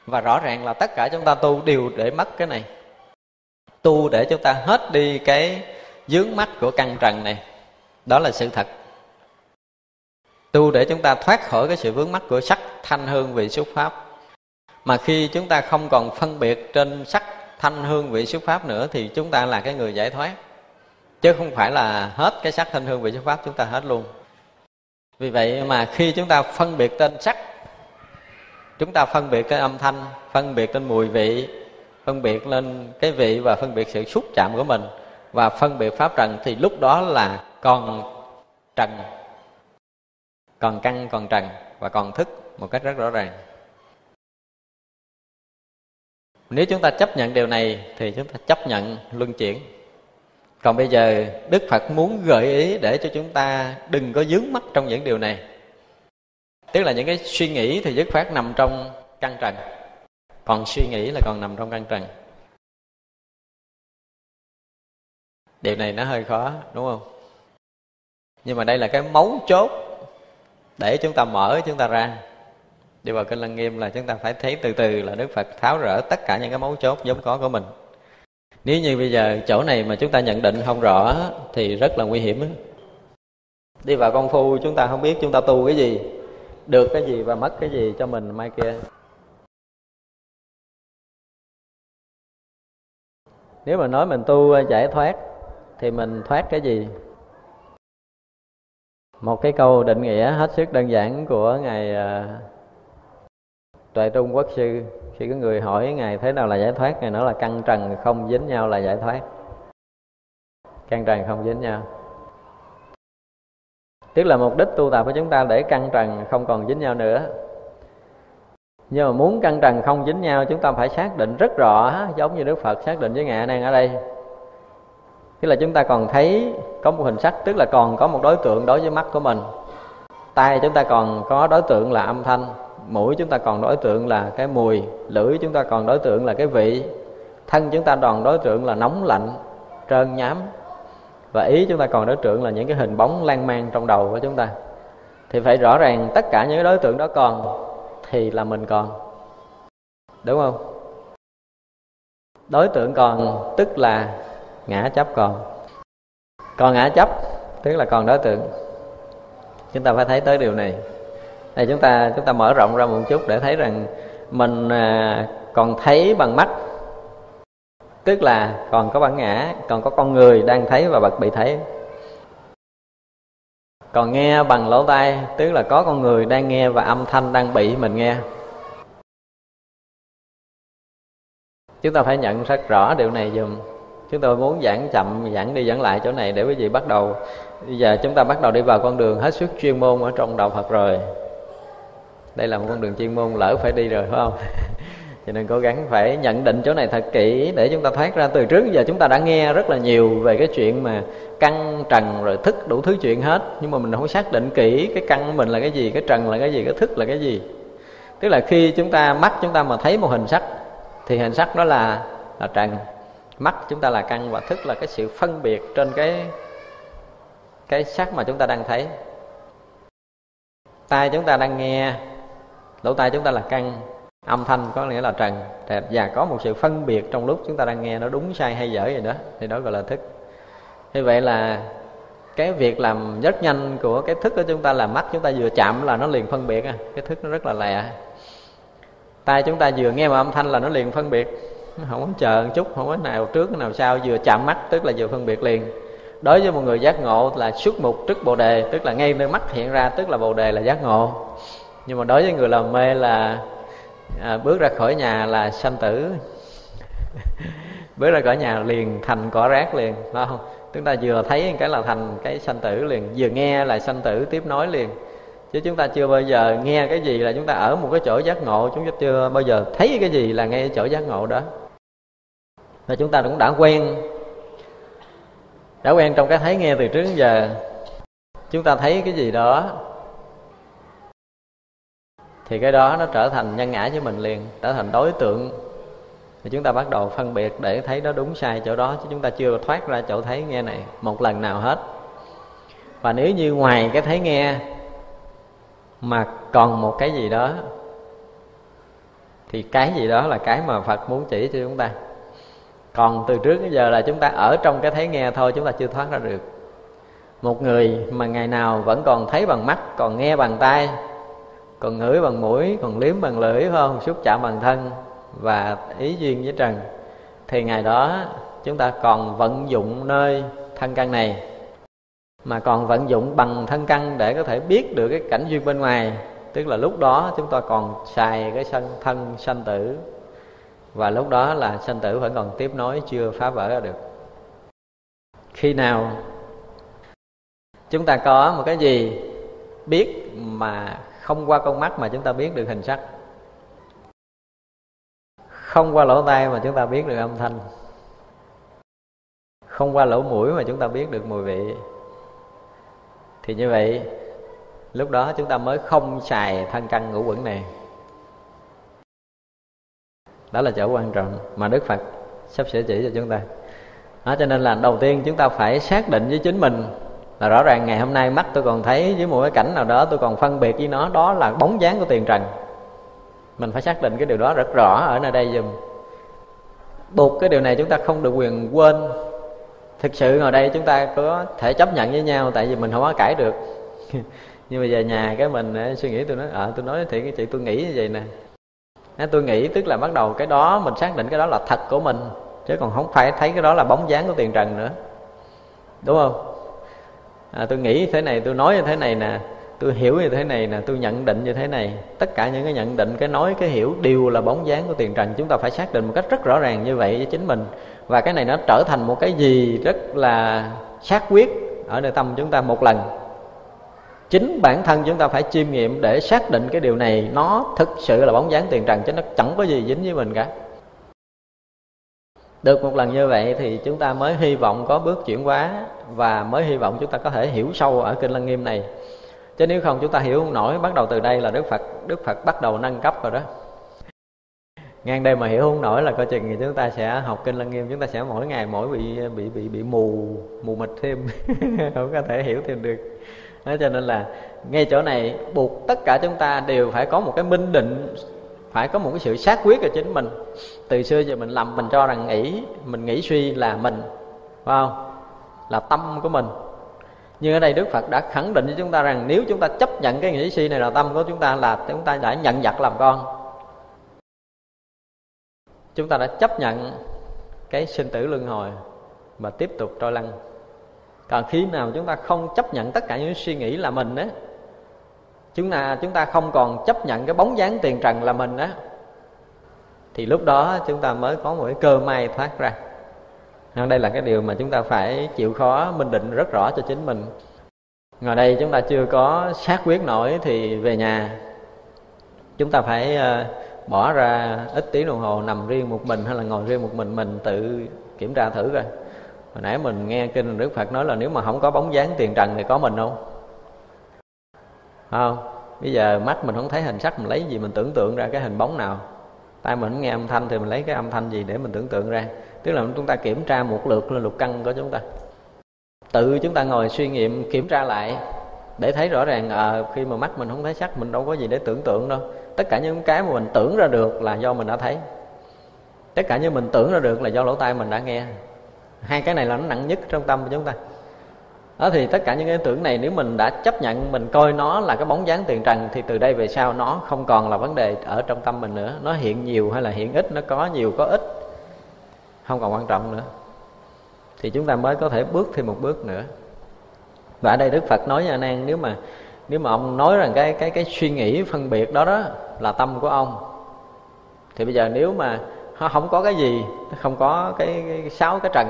Và rõ ràng là tất cả chúng ta tu đều để mất cái này. Tu để chúng ta hết đi cái dướng mắt của căn trần này. Đó là sự thật. Tu để chúng ta thoát khỏi cái sự vướng mắc của sắc thanh hương vị xuất pháp. Mà khi chúng ta không còn phân biệt trên sắc thanh hương vị xuất pháp nữa, thì chúng ta là cái người giải thoát. Chứ không phải là hết cái sắc thanh hương vị xuất pháp chúng ta hết luôn. Vì vậy mà khi chúng ta phân biệt tên sắc chúng ta phân biệt cái âm thanh, phân biệt lên mùi vị, phân biệt lên cái vị và phân biệt sự xúc chạm của mình. Và phân biệt pháp trần thì lúc đó là còn trần, còn căn còn trần và còn thức một cách rất rõ ràng. Nếu chúng ta chấp nhận điều này thì chúng ta chấp nhận luân chuyển. Còn bây giờ đức phật muốn gợi ý để cho chúng ta đừng có dướng mắt trong những điều này tức là những cái suy nghĩ thì dứt khoát nằm trong căn trần. Còn suy nghĩ là còn nằm trong căn trần. Điều này nó hơi khó, đúng không? Nhưng mà đây là cái mấu chốt để chúng ta mở chúng ta ra. Đi vào kinh lăng nghiêm là chúng ta phải thấy từ từ là đức phật tháo rỡ tất cả những cái mấu chốt giống có của mình. Nếu như bây giờ chỗ này mà chúng ta nhận định không rõ thì rất là nguy hiểm đi vào công phu chúng ta không biết chúng ta tu cái gì được cái gì và mất cái gì cho mình, mai kia? Nếu mà nói mình tu ờ, giải thoát, thì mình thoát cái gì? Một cái câu định nghĩa hết sức đơn giản của ngài ờ, tuệ trung quốc sư. Khi có người hỏi ngài thế nào là giải thoát, ngài nói là căng trần không dính nhau là giải thoát. Căng trần không dính nhau tức là mục đích tu tập của chúng ta để căn trần, không còn dính nhau nữa. Nhưng mà muốn căn trần, không dính nhau, chúng ta phải xác định rất rõ, giống như đức phật xác định với ngài đang ở đây. Tức là chúng ta còn thấy có một hình sắc, tức là còn có một đối tượng đối với mắt của mình. Tay chúng ta còn có đối tượng là âm thanh, mũi chúng ta còn đối tượng là cái mùi, lưỡi chúng ta còn đối tượng là cái vị, thân chúng ta còn đối tượng là nóng lạnh, trơn nhám và ý chúng ta còn đối tượng là những cái hình bóng lan man trong đầu của chúng ta. Thì phải rõ ràng tất cả những đối tượng đó còn thì là mình còn. Đúng không? Đối tượng còn tức là ngã chấp còn. Còn ngã chấp tức là còn đối tượng. Chúng ta phải thấy tới điều này. Đây, chúng ta chúng ta mở rộng ra một chút để thấy rằng mình à, còn thấy bằng mắt tức là còn có bản ngã, còn có con người đang thấy và bật bị thấy. Còn nghe bằng lỗ tai, tức là có con người đang nghe và âm thanh đang bị mình nghe. Chúng ta phải nhận rất rõ điều này, dùm. Chúng tôi muốn giảng chậm, giảng đi giảng lại chỗ này để quý vị bắt đầu. Bây giờ chúng ta bắt đầu đi vào con đường hết sức chuyên môn ở trong đạo Phật rồi. Đây là một con đường chuyên môn, lỡ phải đi rồi, phải không? (laughs) cho nên cố gắng phải nhận định chỗ này thật kỹ để chúng ta thoát ra. Từ trước giờ chúng ta đã nghe rất là nhiều về cái chuyện mà căn trần rồi thức đủ thứ chuyện hết. Nhưng mà mình không xác định kỹ cái căn mình là cái gì, cái trần là cái gì, cái thức là cái gì. Tức là khi chúng ta, mắt chúng ta mà thấy một hình sắc, thì hình sắc đó là là trần. Mắt chúng ta là căn và thức là cái sự phân biệt trên cái cái sắc mà chúng ta đang thấy. Tai chúng ta đang nghe, lỗ tai chúng ta là căn âm thanh có nghĩa là trần. Và có một sự phân biệt trong lúc chúng ta đang nghe nó đúng, sai hay dở gì đó. Thì đó gọi là thức. Như vậy là cái việc làm rất nhanh của cái thức của chúng ta là mắt chúng ta vừa chạm là nó liền phân biệt à. cái thức nó rất là lẹ. Tai chúng ta vừa nghe một âm thanh là nó liền phân biệt. Không có chờ một chút, không có nào trước, nào sau, vừa chạm mắt, tức là vừa phân biệt liền. Đối với một người giác ngộ là xuất mục trước bồ đề, tức là ngay nơi mắt hiện ra, tức là bồ đề là giác ngộ. Nhưng mà đối với người làm mê là à, bước ra khỏi nhà là sanh tử. Bước ra khỏi nhà liền thành cỏ rác liền phải không? Chúng ta vừa thấy cái là thành cái sanh tử liền vừa nghe là sanh tử tiếp nối liền. Chứ chúng ta chưa bao giờ nghe cái gì là chúng ta ở một cái chỗ giác ngộ chúng ta chưa bao giờ thấy cái gì là ngay chỗ giác ngộ đó. Và chúng ta cũng đã quen đã quen trong cái thấy nghe từ trước đến giờ. Chúng ta thấy cái gì đó thì cái đó nó trở thành nhân ngã với mình liền, trở thành đối tượng. Thì chúng ta bắt đầu phân biệt để thấy nó đúng sai chỗ đó, chứ chúng ta chưa thoát ra chỗ thấy nghe này một lần nào hết. Và nếu như ngoài cái thấy nghe mà còn một cái gì đó, thì cái gì đó là cái mà phật muốn chỉ cho chúng ta. Còn từ trước đến giờ là chúng ta ở trong cái thấy nghe thôi, chúng ta chưa thoát ra được. Một người mà ngày nào vẫn còn thấy bằng mắt, còn nghe bằng tai còn ngửi bằng mũi, còn liếm bằng lưỡi, phải không? Xúc chạm bằng thân và ý duyên với trần. Thì ngày đó, chúng ta còn vận dụng nơi thân căn này, mà còn vận dụng bằng thân căn để có thể biết được cái cảnh duyên bên ngoài. Tức là lúc đó chúng ta còn xài cái sân thân sanh tử, và lúc đó là sanh tử vẫn còn tiếp nối, chưa phá vỡ ra được. Khi nào chúng ta có một cái gì biết mà không qua con mắt mà chúng ta biết được hình sắc. Không qua lỗ tai mà chúng ta biết được âm thanh. Không qua lỗ mũi mà chúng ta biết được mùi vị. Thì như vậy lúc đó chúng ta mới không xài thân căn ngũ quẩn này. Đó là chỗ quan trọng mà đức phật sắp sửa chỉ cho chúng ta. Đó, cho nên là đầu tiên chúng ta phải xác định với chính mình là rõ ràng ngày hôm nay mắt tôi còn thấy với một cái cảnh nào đó tôi còn phân biệt với nó đó là bóng dáng của tiền trần. Mình phải xác định cái điều đó rất rõ ở nơi đây dùm buộc cái điều này chúng ta không được quyền quên. Thực sự ngồi đây chúng ta có thể chấp nhận với nhau tại vì mình không có cãi được. (laughs) Nhưng mà về nhà cái mình eh, suy nghĩ tôi nói ờ à, tôi nói thì cái chị tôi nghĩ như vậy nè. Eh, tôi nghĩ tức là bắt đầu cái đó mình xác định cái đó là thật của mình chứ còn không phải thấy cái đó là bóng dáng của tiền trần nữa. Đúng không? À, tôi nghĩ thế này tôi nói như thế này nè tôi hiểu như thế này nè tôi nhận định như thế này. Tất cả những cái nhận định cái nói cái hiểu đều là bóng dáng của tiền trần. Chúng ta phải xác định một cách rất rõ ràng như vậy với chính mình. Và cái này nó trở thành một cái gì rất là xác quyết ở nơi tâm chúng ta một lần. Chính bản thân chúng ta phải chiêm nghiệm để xác định cái điều này. Nó thực sự là bóng dáng tiền trần chứ nó chẳng có gì dính với mình cả được một lần như vậy thì chúng ta mới hy vọng có bước chuyển hóa và mới hy vọng chúng ta có thể hiểu sâu ở kinh lăng nghiêm này. Chứ nếu không chúng ta hiểu không nổi, bắt đầu từ đây là đức phật đức phật bắt đầu nâng cấp rồi đó. Ngang đây mà hiểu không nổi là coi chừng thì chúng ta sẽ học kinh lăng nghiêm, chúng ta sẽ mỗi ngày mỗi bị bị bị bị mù mù mịt thêm. (laughs) Không có thể hiểu thêm được. Đó, cho nên là ngay chỗ này, buộc tất cả chúng ta đều phải có một cái minh định phải có một cái sự xác quyết ở chính mình. Từ xưa giờ mình lầm mình cho rằng nghĩ, mình nghĩ suy là mình, phải không? Là tâm của mình. Nhưng ở đây đức phật đã khẳng định cho chúng ta rằng nếu chúng ta chấp nhận cái nghĩ suy này là tâm của chúng ta là chúng ta đã nhận giặc làm con. Chúng ta đã chấp nhận cái sinh tử luân hồi và tiếp tục trôi lăn. Còn khi nào chúng ta không chấp nhận tất cả những suy nghĩ là mình ấy chúng ta chúng ta không còn chấp nhận cái bóng dáng tiền trần là mình á. Thì lúc đó chúng ta mới có một cái cơ may thoát ra. Đây là cái điều mà chúng ta phải chịu khó minh định rất rõ cho chính mình. Ngồi đây chúng ta chưa có xác quyết nổi thì về nhà. Chúng ta phải ờ, bỏ ra ít tiếng đồng hồ nằm riêng một mình hay là ngồi riêng một mình mình tự kiểm tra thử coi. Hồi nãy mình nghe kinh đức phật nói là nếu mà không có bóng dáng tiền trần thì có mình không? Không bây giờ mắt mình không thấy hình sắc mình lấy gì mình tưởng tượng ra cái hình bóng nào. Tai mình không nghe âm thanh thì mình lấy cái âm thanh gì để mình tưởng tượng ra. Tức là chúng ta kiểm tra một lượt lên lục căn của chúng ta. Tự chúng ta ngồi suy nghiệm kiểm tra lại để thấy rõ ràng à, khi mà mắt mình không thấy sắc mình đâu có gì để tưởng tượng đâu. Tất cả những cái mà mình tưởng ra được là do mình đã thấy. Tất cả những mình tưởng ra được là do lỗ tai mình đã nghe. Hai cái này là nó nặng nhất trong tâm của chúng ta đó thì tất cả những cái tưởng này nếu mình đã chấp nhận mình coi nó là cái bóng dáng tiền trần thì từ đây về sau nó không còn là vấn đề ở trong tâm mình nữa. Nó hiện nhiều hay là hiện ít nó có nhiều có ít không còn quan trọng nữa. Thì chúng ta mới có thể bước thêm một bước nữa. Và ở đây đức phật nói với anh an nếu mà nếu mà ông nói rằng cái cái cái suy nghĩ phân biệt đó đó là tâm của ông thì bây giờ nếu mà nó không có cái gì không có cái, cái sáu cái trần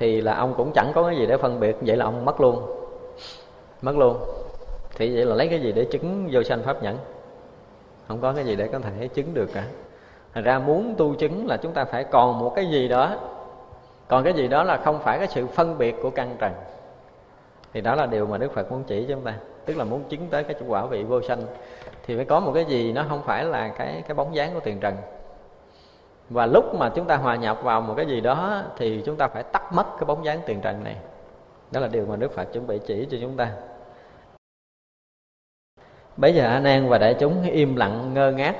thì là ông cũng chẳng có cái gì để phân biệt. Vậy là ông mất luôn. Mất luôn. Thì vậy là lấy cái gì để chứng vô sanh pháp nhẫn? Không có cái gì để có thể chứng được cả. Thành ra muốn tu chứng là chúng ta phải còn một cái gì đó. Còn cái gì đó là không phải cái sự phân biệt của căn trần. Thì đó là điều mà đức phật muốn chỉ cho chúng ta. Tức là muốn chứng tới cái quả vị vô sanh. Thì phải có một cái gì nó không phải là cái cái bóng dáng của tiền trần và lúc mà chúng ta hòa nhập vào một cái gì đó thì chúng ta phải tắt mất cái bóng dáng tiền trần này. Đó là điều mà đức phật chuẩn bị chỉ cho chúng ta. Bây giờ anh nan và đại chúng im lặng, ngơ ngác.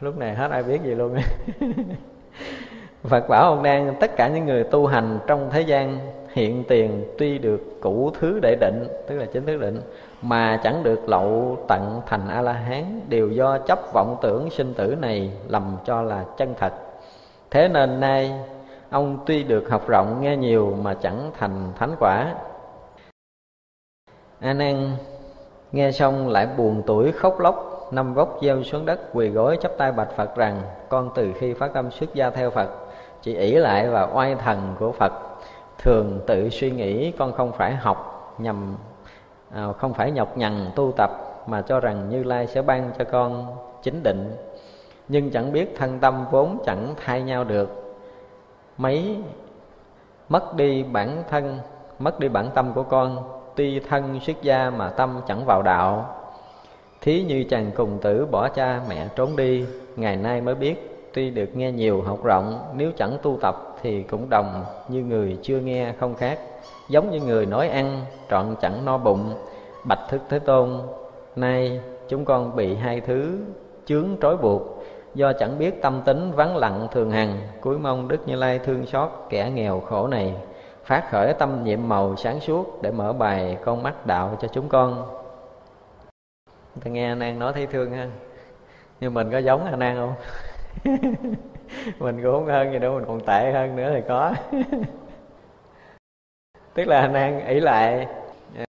Lúc này hết ai biết gì luôn. (laughs) Phật bảo ông đang tất cả những người tu hành trong thế gian hiện tiền tuy được cũ thứ để định tức là chính thức định mà chẳng được lậu tận thành a la hán đều do chấp vọng tưởng sinh tử này lầm cho là chân thật. Thế nên nay, ông tuy được học rộng nghe nhiều mà chẳng thành thánh quả. A nan nghe xong lại buồn tuổi khóc lóc năm vóc gieo xuống đất, quỳ gối chắp tay bạch phật rằng, con từ khi phát tâm xuất gia theo phật, chỉ ỷ lại và oai thần của phật, thường tự suy nghĩ con không phải học nhằm à, không phải nhọc nhằn tu tập mà cho rằng như lai sẽ ban cho con chính định. Nhưng chẳng biết thân tâm vốn chẳng thay nhau được. Mấy mất đi bản thân mất đi bản tâm của con tuy thân xuất gia mà tâm chẳng vào đạo. Thí như chàng cùng tử bỏ cha mẹ trốn đi ngày nay mới biết tuy được nghe nhiều học rộng nếu chẳng tu tập thì cũng đồng như người chưa nghe không khác giống như người nói ăn, trọn chẳng no bụng. Bạch thức thế tôn, nay chúng con bị hai thứ chướng trói buộc. Do chẳng biết tâm tính vắng lặng thường hằng, cuối mong đức như lai thương xót kẻ nghèo khổ này. Phát khởi tâm nhiệm màu sáng suốt để mở bài con mắt đạo cho chúng con. Ta nghe anh an nói thấy thương ha. Nhưng mình có giống anh an không? (laughs) Mình cũng không hơn gì đâu, mình còn tệ hơn nữa thì có. (laughs) tức là anh ỷ lại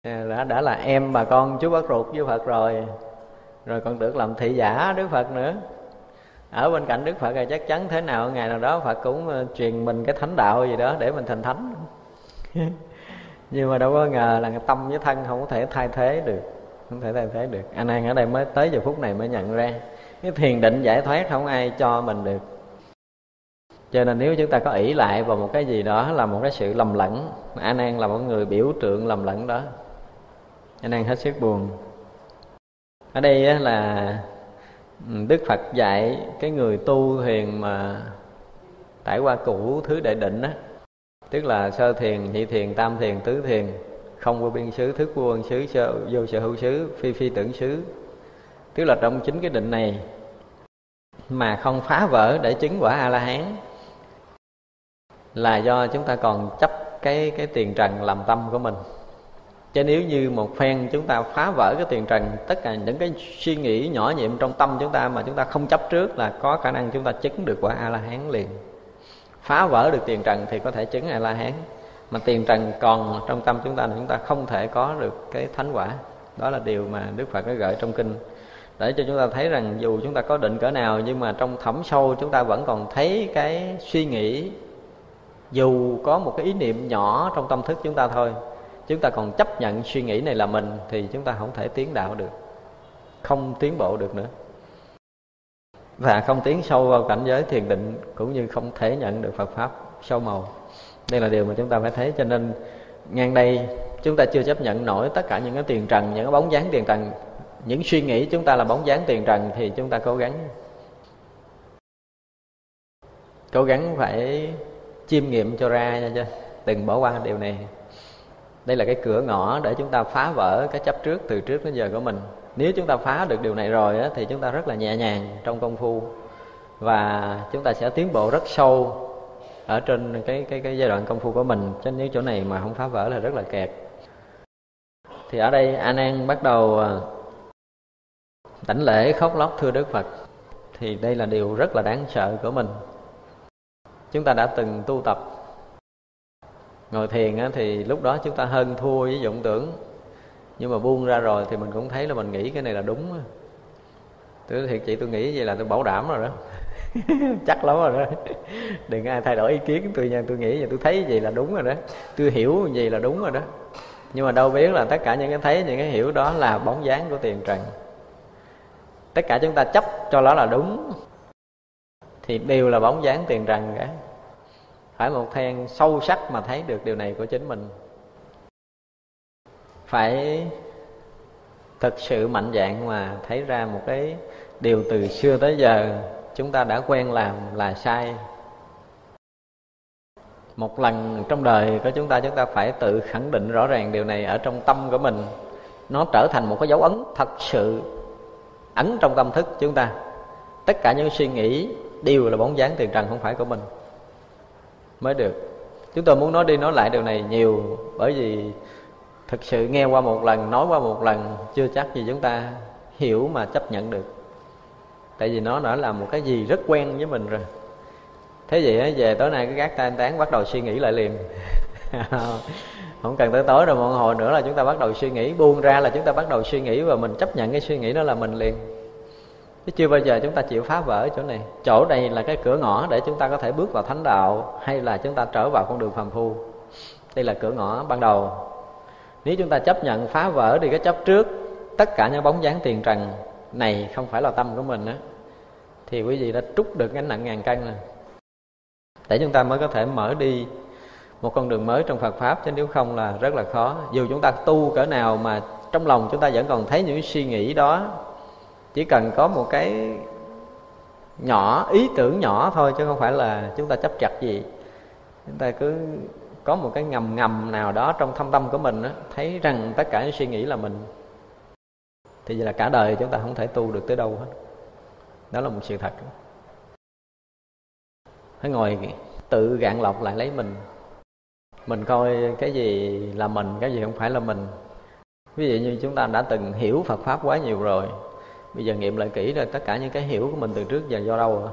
à, đã đã là em bà con chú bác ruột với phật rồi. Rồi còn được làm thị giả đức phật nữa. Ở bên cạnh đức phật là chắc chắn thế nào, ngày nào đó phật cũng ờ, truyền mình cái thánh đạo gì đó để mình thành thánh. (laughs) Nhưng mà đâu có ngờ là tâm với thân không có thể thay thế được, không thể thay thế được. Anh an ở đây mới, tới giờ phút này mới nhận ra. Cái thiền định giải thoát không ai cho mình được cho nên nếu chúng ta có ỷ lại vào một cái gì đó là một cái sự lầm lẫn a nan là một người biểu tượng lầm lẫn đó. A nan hết sức buồn. Ở đây là ừ, đức phật dạy cái người tu thiền mà trải qua cũ thứ đệ định đó tức là sơ thiền nhị thiền tam thiền tứ thiền không vô biên xứ thức vô ân xứ sơ, vô sở hữu xứ phi phi tưởng xứ. Tức là trong chính cái định này mà không phá vỡ để chứng quả a la hán là do chúng ta còn chấp cái cái tiền trần làm tâm của mình chứ nếu như một phen chúng ta phá vỡ cái tiền trần tất cả những cái suy nghĩ nhỏ nhiệm trong tâm chúng ta mà chúng ta không chấp trước là có khả năng chúng ta chứng được quả a la hán liền phá vỡ được tiền trần thì có thể chứng a la hán mà tiền trần còn trong tâm chúng ta thì chúng ta không thể có được cái thánh quả đó là điều mà đức phật có gợi trong kinh để cho chúng ta thấy rằng dù chúng ta có định cỡ nào nhưng mà trong thẳm sâu chúng ta vẫn còn thấy cái suy nghĩ dù có một cái ý niệm nhỏ trong tâm thức chúng ta thôi, chúng ta còn chấp nhận suy nghĩ này là mình thì chúng ta không thể tiến đạo được, không tiến bộ được nữa. Và không tiến sâu vào cảnh giới thiền định cũng như không thể nhận được Phật pháp sâu màu. Đây là điều mà chúng ta phải thấy, cho nên ngang đây chúng ta chưa chấp nhận nổi tất cả những cái tiền trần, những cái bóng dáng tiền trần. Những suy nghĩ chúng ta là bóng dáng tiền trần thì chúng ta cố gắng cố gắng phải chiêm nghiệm cho ra nha chứ. Đừng bỏ qua điều này. Đây là cái cửa ngõ để chúng ta phá vỡ cái chấp trước từ trước đến giờ của mình. Nếu chúng ta phá được điều này rồi á, thì chúng ta rất là nhẹ nhàng trong công phu. Và chúng ta sẽ tiến bộ rất sâu ở trên cái cái cái giai đoạn công phu của mình. Chứ nếu chỗ này mà không phá vỡ là rất là kẹt. Thì ở đây a nan bắt đầu à, đảnh lễ khóc lóc thưa đức phật. Thì đây là điều rất là đáng sợ của mình chúng ta đã từng tu tập. Ngồi thiền á, thì lúc đó chúng ta hơn thua với vọng tưởng. Nhưng mà buông ra rồi thì mình cũng thấy là mình nghĩ cái này là đúng tôi thiệt chị tôi nghĩ vậy là tôi bảo đảm rồi đó. (laughs) Chắc lắm rồi đó. Đừng ai thay đổi ý kiến tôi nha tôi nghĩ và tôi thấy gì là đúng rồi đó. Tôi hiểu gì là đúng rồi đó. Nhưng mà đâu biết là tất cả những cái thấy những cái hiểu đó là bóng dáng của tiền trần. Tất cả chúng ta chấp cho nó là đúng thì đều là bóng dáng tiền rằng cả. Phải một then sâu sắc mà thấy được điều này của chính mình. Phải thực sự mạnh dạng mà thấy ra một cái điều từ xưa tới giờ chúng ta đã quen làm là sai. Một lần trong đời của chúng ta chúng ta phải tự khẳng định rõ ràng điều này ở trong tâm của mình. Nó trở thành một cái dấu ấn thật sự ấn trong tâm thức chúng ta. Tất cả những suy nghĩ đều là bóng dáng tiền trần không phải của mình. Mới được. Chúng tôi muốn nói đi nói lại điều này nhiều, bởi vì thực sự nghe qua một lần, nói qua một lần, chưa chắc gì chúng ta hiểu mà chấp nhận được. Tại vì nó đã là một cái gì rất quen với mình rồi. Thế vậy về tối nay cái gác tan tán bắt đầu suy nghĩ lại liền. (laughs) Không cần tới tối rồi, một hồi nữa là chúng ta bắt đầu suy nghĩ, buông ra là chúng ta bắt đầu suy nghĩ và mình chấp nhận cái suy nghĩ đó là mình liền chứ chưa bao giờ chúng ta chịu phá vỡ chỗ này. Chỗ này là cái cửa ngõ để chúng ta có thể bước vào thánh đạo, hay là chúng ta trở vào con đường phàm phu. Đây là cửa ngõ ban đầu. Nếu chúng ta chấp nhận phá vỡ đi cái chấp trước, tất cả những bóng dáng tiền trần này không phải là tâm của mình á, thì quý vị đã trút được gánh nặng ngàn cân rồi. Để chúng ta mới có thể mở đi một con đường mới trong Phật pháp, chứ nếu không là rất là khó. Dù chúng ta tu cỡ nào mà trong lòng chúng ta vẫn còn thấy những suy nghĩ đó chỉ cần có một cái nhỏ ý tưởng nhỏ thôi chứ không phải là chúng ta chấp chặt gì. Chúng ta cứ có một cái ngầm ngầm nào đó trong thâm tâm của mình đó, thấy rằng tất cả những suy nghĩ là mình. Thì vậy là cả đời chúng ta không thể tu được tới đâu hết. Đó là một sự thật. Hãy ngồi tự gạn lọc lại lấy mình. Mình coi cái gì là mình cái gì không phải là mình. Ví dụ như chúng ta đã từng hiểu phật pháp quá nhiều rồi bây giờ nghiệm lại kỹ rồi tất cả những cái hiểu của mình từ trước giờ do đâu à?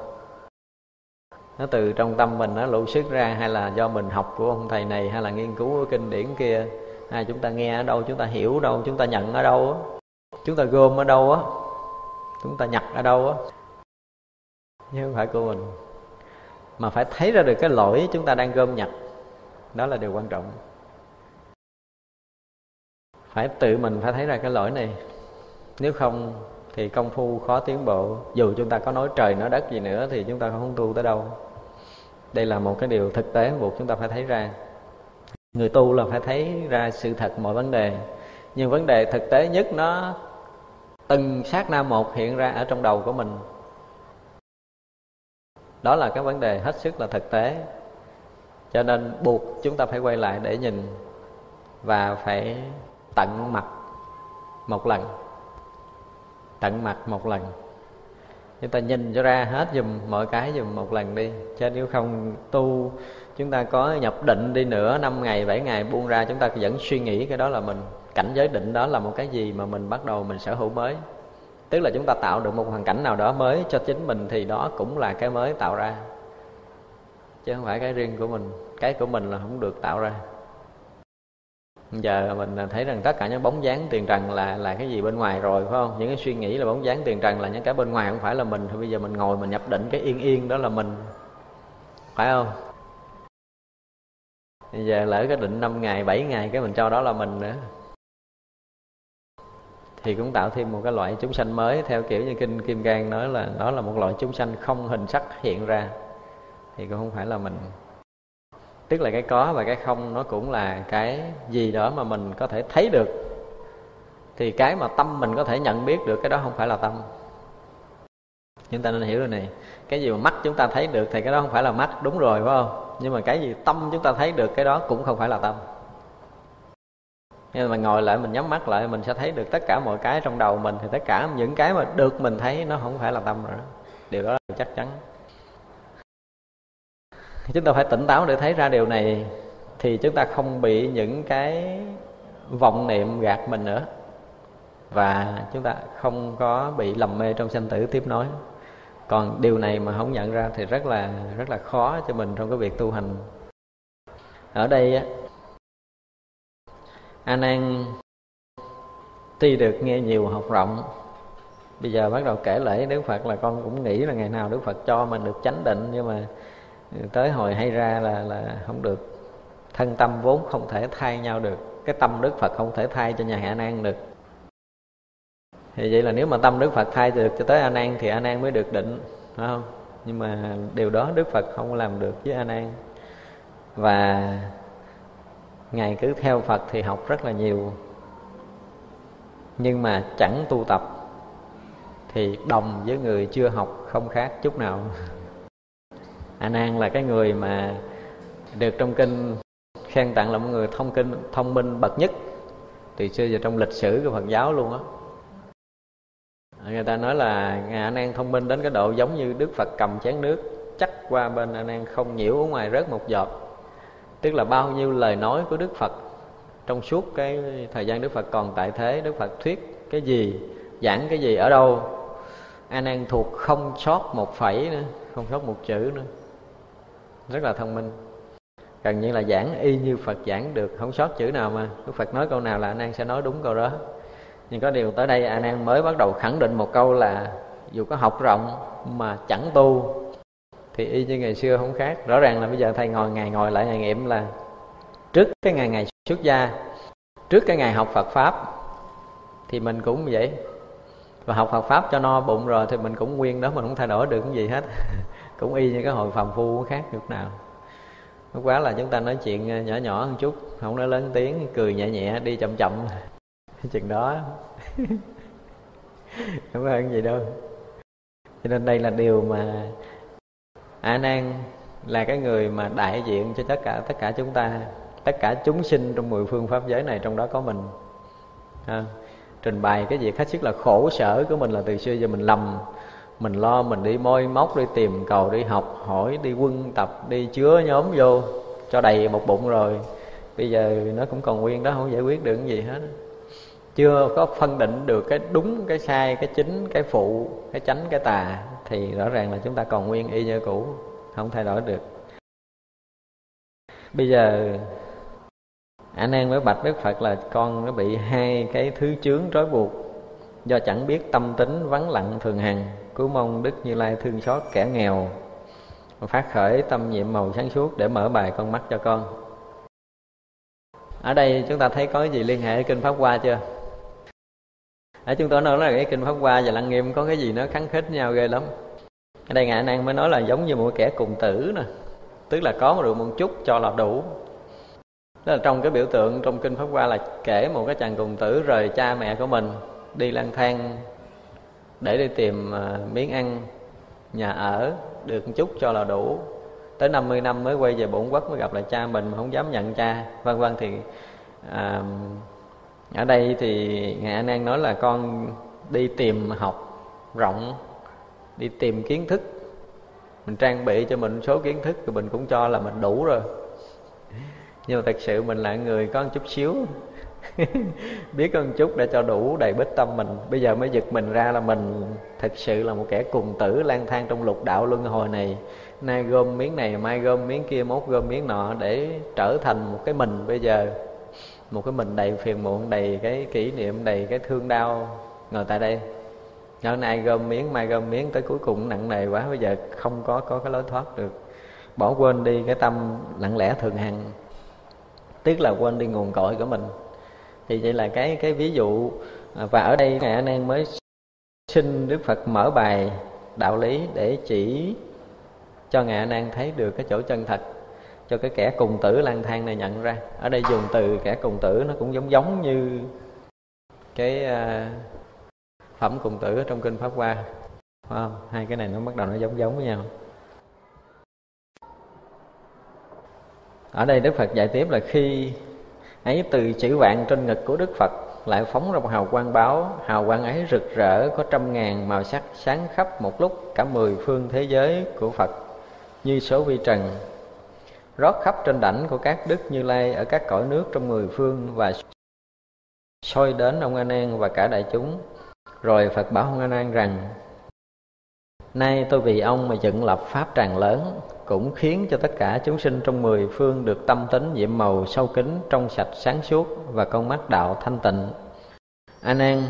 nó từ trong tâm mình nó lộ xuất ra hay là do mình học của ông thầy này hay là nghiên cứu của kinh điển kia? Hay chúng ta nghe ở đâu, chúng ta hiểu ở đâu, chúng ta nhận ở đâu á? Chúng ta gom ở đâu á? Chúng ta nhặt ở đâu á? Chứ không phải của mình. Mà phải thấy ra được cái lỗi chúng ta đang gom nhặt. Đó là điều quan trọng. Phải tự mình phải thấy ra cái lỗi này. Nếu không thì công phu khó tiến bộ. Dù chúng ta có nói trời, nói đất gì nữa thì chúng ta không tu tới đâu. Đây là một cái điều thực tế buộc chúng ta phải thấy ra. Người tu là phải thấy ra sự thật mọi vấn đề. Nhưng vấn đề thực tế nhất nó từng sát na một hiện ra ở trong đầu của mình. Đó là cái vấn đề hết sức là thực tế. Cho nên buộc chúng ta phải quay lại để nhìn và phải tận mặt một lần tận mặt một lần. Chúng ta nhìn cho ra hết dùm mọi cái dùm một lần đi. Chứ nếu không tu, chúng ta có nhập định đi nữa, năm ngày, bảy ngày buông ra, chúng ta vẫn suy nghĩ cái đó là mình. Cảnh giới định đó là một cái gì mà mình bắt đầu mình sở hữu mới. Tức là chúng ta tạo được một hoàn cảnh nào đó mới cho chính mình thì đó cũng là cái mới tạo ra. Chứ không phải cái riêng của mình, cái của mình là không được tạo ra giờ mình thấy rằng tất cả những bóng dáng tiền trần là là cái gì bên ngoài rồi, phải không? Những cái suy nghĩ là bóng dáng tiền trần là những cái bên ngoài, không phải là mình. Thì bây giờ mình ngồi mình nhập định cái yên yên đó là mình. Phải không? Bây giờ lỡ cái định 5 ngày 7 ngày cái mình cho đó là mình nữa. Thì cũng tạo thêm một cái loại chúng sanh mới theo kiểu như kinh, kim cang nói là, đó là một loại chúng sanh không hình sắc hiện ra. Thì cũng không phải là mình tức là cái có và cái không, nó cũng là cái gì đó mà mình có thể thấy được. Thì cái mà tâm mình có thể nhận biết được, cái đó không phải là tâm. Chúng ta nên hiểu rồi này. Cái gì mà mắt chúng ta thấy được thì cái đó không phải là mắt. Đúng rồi, phải không? Nhưng mà cái gì tâm chúng ta thấy được, cái đó cũng không phải là tâm. Nhưng mà ngồi lại mình nhắm mắt lại, mình sẽ thấy được tất cả mọi cái trong đầu mình. Thì tất cả những cái mà được mình thấy, nó không phải là tâm rồi đó. Điều đó là chắc chắn chúng ta phải tỉnh táo để thấy ra điều này, thì chúng ta không bị những cái vọng niệm gạt mình nữa. Và chúng ta không có bị lầm mê trong sanh tử tiếp nối. Còn điều này mà không nhận ra thì rất là rất là khó cho mình trong cái việc tu hành. Ở đây á, a nan tuy được nghe nhiều học rộng, bây giờ bắt đầu kể lễ đức phật là con cũng nghĩ là ngày nào đức phật cho mình được chánh định, nhưng mà tới hồi hay ra là là không được. Thân tâm vốn không thể thay nhau được. Cái tâm đức phật không thể thay cho nhà hạ nan được. Thì vậy là nếu mà tâm đức phật thay được cho tới a nan thì a nan mới được định, phải không? Nhưng mà điều đó đức phật không làm được với a nan và ngài cứ theo phật thì học rất là nhiều. Nhưng mà chẳng tu tập thì đồng với người chưa học không khác chút nào a nan là cái người mà được trong kinh khen tặng là một người thông kinh, thông minh bậc nhất. Từ xưa giờ trong lịch sử của phật giáo luôn á. Người ta nói là ngài a nan thông minh đến cái độ giống như đức phật cầm chén nước, chắc qua bên a nan không nhiễu ở ngoài rớt một giọt. Tức là bao nhiêu lời nói của đức phật trong suốt cái thời gian đức phật còn tại thế, đức phật thuyết cái gì, giảng cái gì ở đâu. A nan thuộc không sót một phẩy nữa, không sót một chữ nữa rất là thông minh. Gần như là giảng y như phật giảng được, không sót chữ nào mà. Đức phật nói câu nào là a nan sẽ nói đúng câu đó. Nhưng có điều tới đây a nan mới bắt đầu khẳng định một câu là, dù có học rộng mà chẳng tu, thì y như ngày xưa không khác. Rõ ràng là bây giờ thầy ngồi, ngày ngồi lại ngày nghiệm là trước cái ngày ngày xuất gia, trước cái ngày học phật pháp, thì mình cũng vậy. Và học Phật pháp cho no bụng rồi thì mình cũng nguyên đó, mình không thay đổi được cái gì hết. (laughs) cũng y như cái hội phàm phu khác chút nào. Lúc quá là chúng ta nói chuyện ờ, nhỏ nhỏ một chút không nói lớn tiếng cười nhẹ nhẹ đi chậm chậm. (laughs) Chừng đó. (laughs) Không hơn gì đâu. Cho nên đây là điều mà a nan là cái người mà đại diện cho tất cả tất cả chúng ta tất cả chúng sinh trong mười phương pháp giới này trong đó có mình. À, trình bày cái việc hết sức là khổ sở của mình là từ xưa giờ mình lầm mình lo mình đi môi móc, đi tìm cầu, đi học, hỏi, đi quân tập, đi chứa nhóm vô, cho đầy một bụng rồi. Bây giờ nó cũng còn nguyên đó, không giải quyết được cái gì hết. Chưa có phân định được cái đúng, cái sai, cái chính, cái phụ, cái chánh, cái tà, thì rõ ràng là chúng ta còn nguyên y như cũ, không thay đổi được. Bây giờ, anh nan mới bạch với phật là con nó bị hai cái thứ chướng trói buộc, do chẳng biết tâm tính vắng lặng thường hằng cứu mong đức như lai thương xót kẻ nghèo phát khởi tâm nhiệm màu sáng suốt để mở bài con mắt cho con. Ở đây chúng ta thấy có cái gì liên hệ kinh pháp hoa chưa? Ở chúng tôi nói là cái kinh pháp hoa và lăng nghiêm có cái gì nó kháng khích nhau ghê lắm. Ở đây ngài năng mới nói là giống như một kẻ cùng tử nè, tức là có được một chút cho là đủ. Đó là trong cái biểu tượng trong kinh pháp hoa là kể một cái chàng cùng tử rời cha mẹ của mình đi lang thang để đi tìm à, miếng ăn nhà ở được một chút cho là đủ. Tới 50 năm mới quay về bổn quốc mới gặp lại cha mình mà không dám nhận cha. Vân vân thì à, ở đây thì ngài anh an nói là con đi tìm học rộng đi tìm kiến thức. Mình trang bị cho mình số kiến thức thì mình cũng cho là mình đủ rồi. Nhưng mà thật sự mình là người có một chút xíu. (laughs) biết hơn chút để cho đủ đầy bích tâm mình. Bây giờ mới giật mình ra là mình thật sự là một kẻ cùng tử lang thang trong lục đạo luân hồi này. Nay gom miếng này, mai gom miếng kia, mốt gom miếng nọ để trở thành một cái mình bây giờ. Một cái mình đầy phiền muộn, đầy cái kỷ niệm, đầy cái thương đau. Ngồi tại đây. Hôm nay gom miếng, mai gom miếng, tới cuối cùng nặng nề quá. Bây giờ không có có cái lối thoát được. Bỏ quên đi cái tâm lặng lẽ thường hằng. Tức là quên đi nguồn cội của mình thì vậy là cái cái ví dụ à, và ở đây ngài anh em mới xin đức phật mở bài đạo lý để chỉ cho ngài anh em thấy được cái chỗ chân thật, cho cái kẻ cùng tử lang thang này nhận ra. Ở đây dùng từ kẻ cùng tử nó cũng giống giống như cái à, phẩm cùng tử trong kinh pháp hoa. Không? hai cái này nó bắt đầu nó giống giống với nhau. Ở đây đức phật dạy tiếp là khi ấy, từ chữ vạn trên ngực của đức phật, lại phóng ra một hào quang báo. Hào quang ấy rực rỡ, có trăm ngàn màu sắc sáng khắp một lúc, cả mười phương thế giới của phật, như số vi trần. Rót khắp trên đảnh của các đức như lai ở các cõi nước trong mười phương và soi đến ông a nan và cả đại chúng. Rồi phật bảo ông a nan rằng, nay tôi vì ông mà dựng lập pháp tràng lớn cũng khiến cho tất cả chúng sinh trong mười phương được tâm tính nhiệm màu sâu kính trong sạch sáng suốt và con mắt đạo thanh tịnh. A nan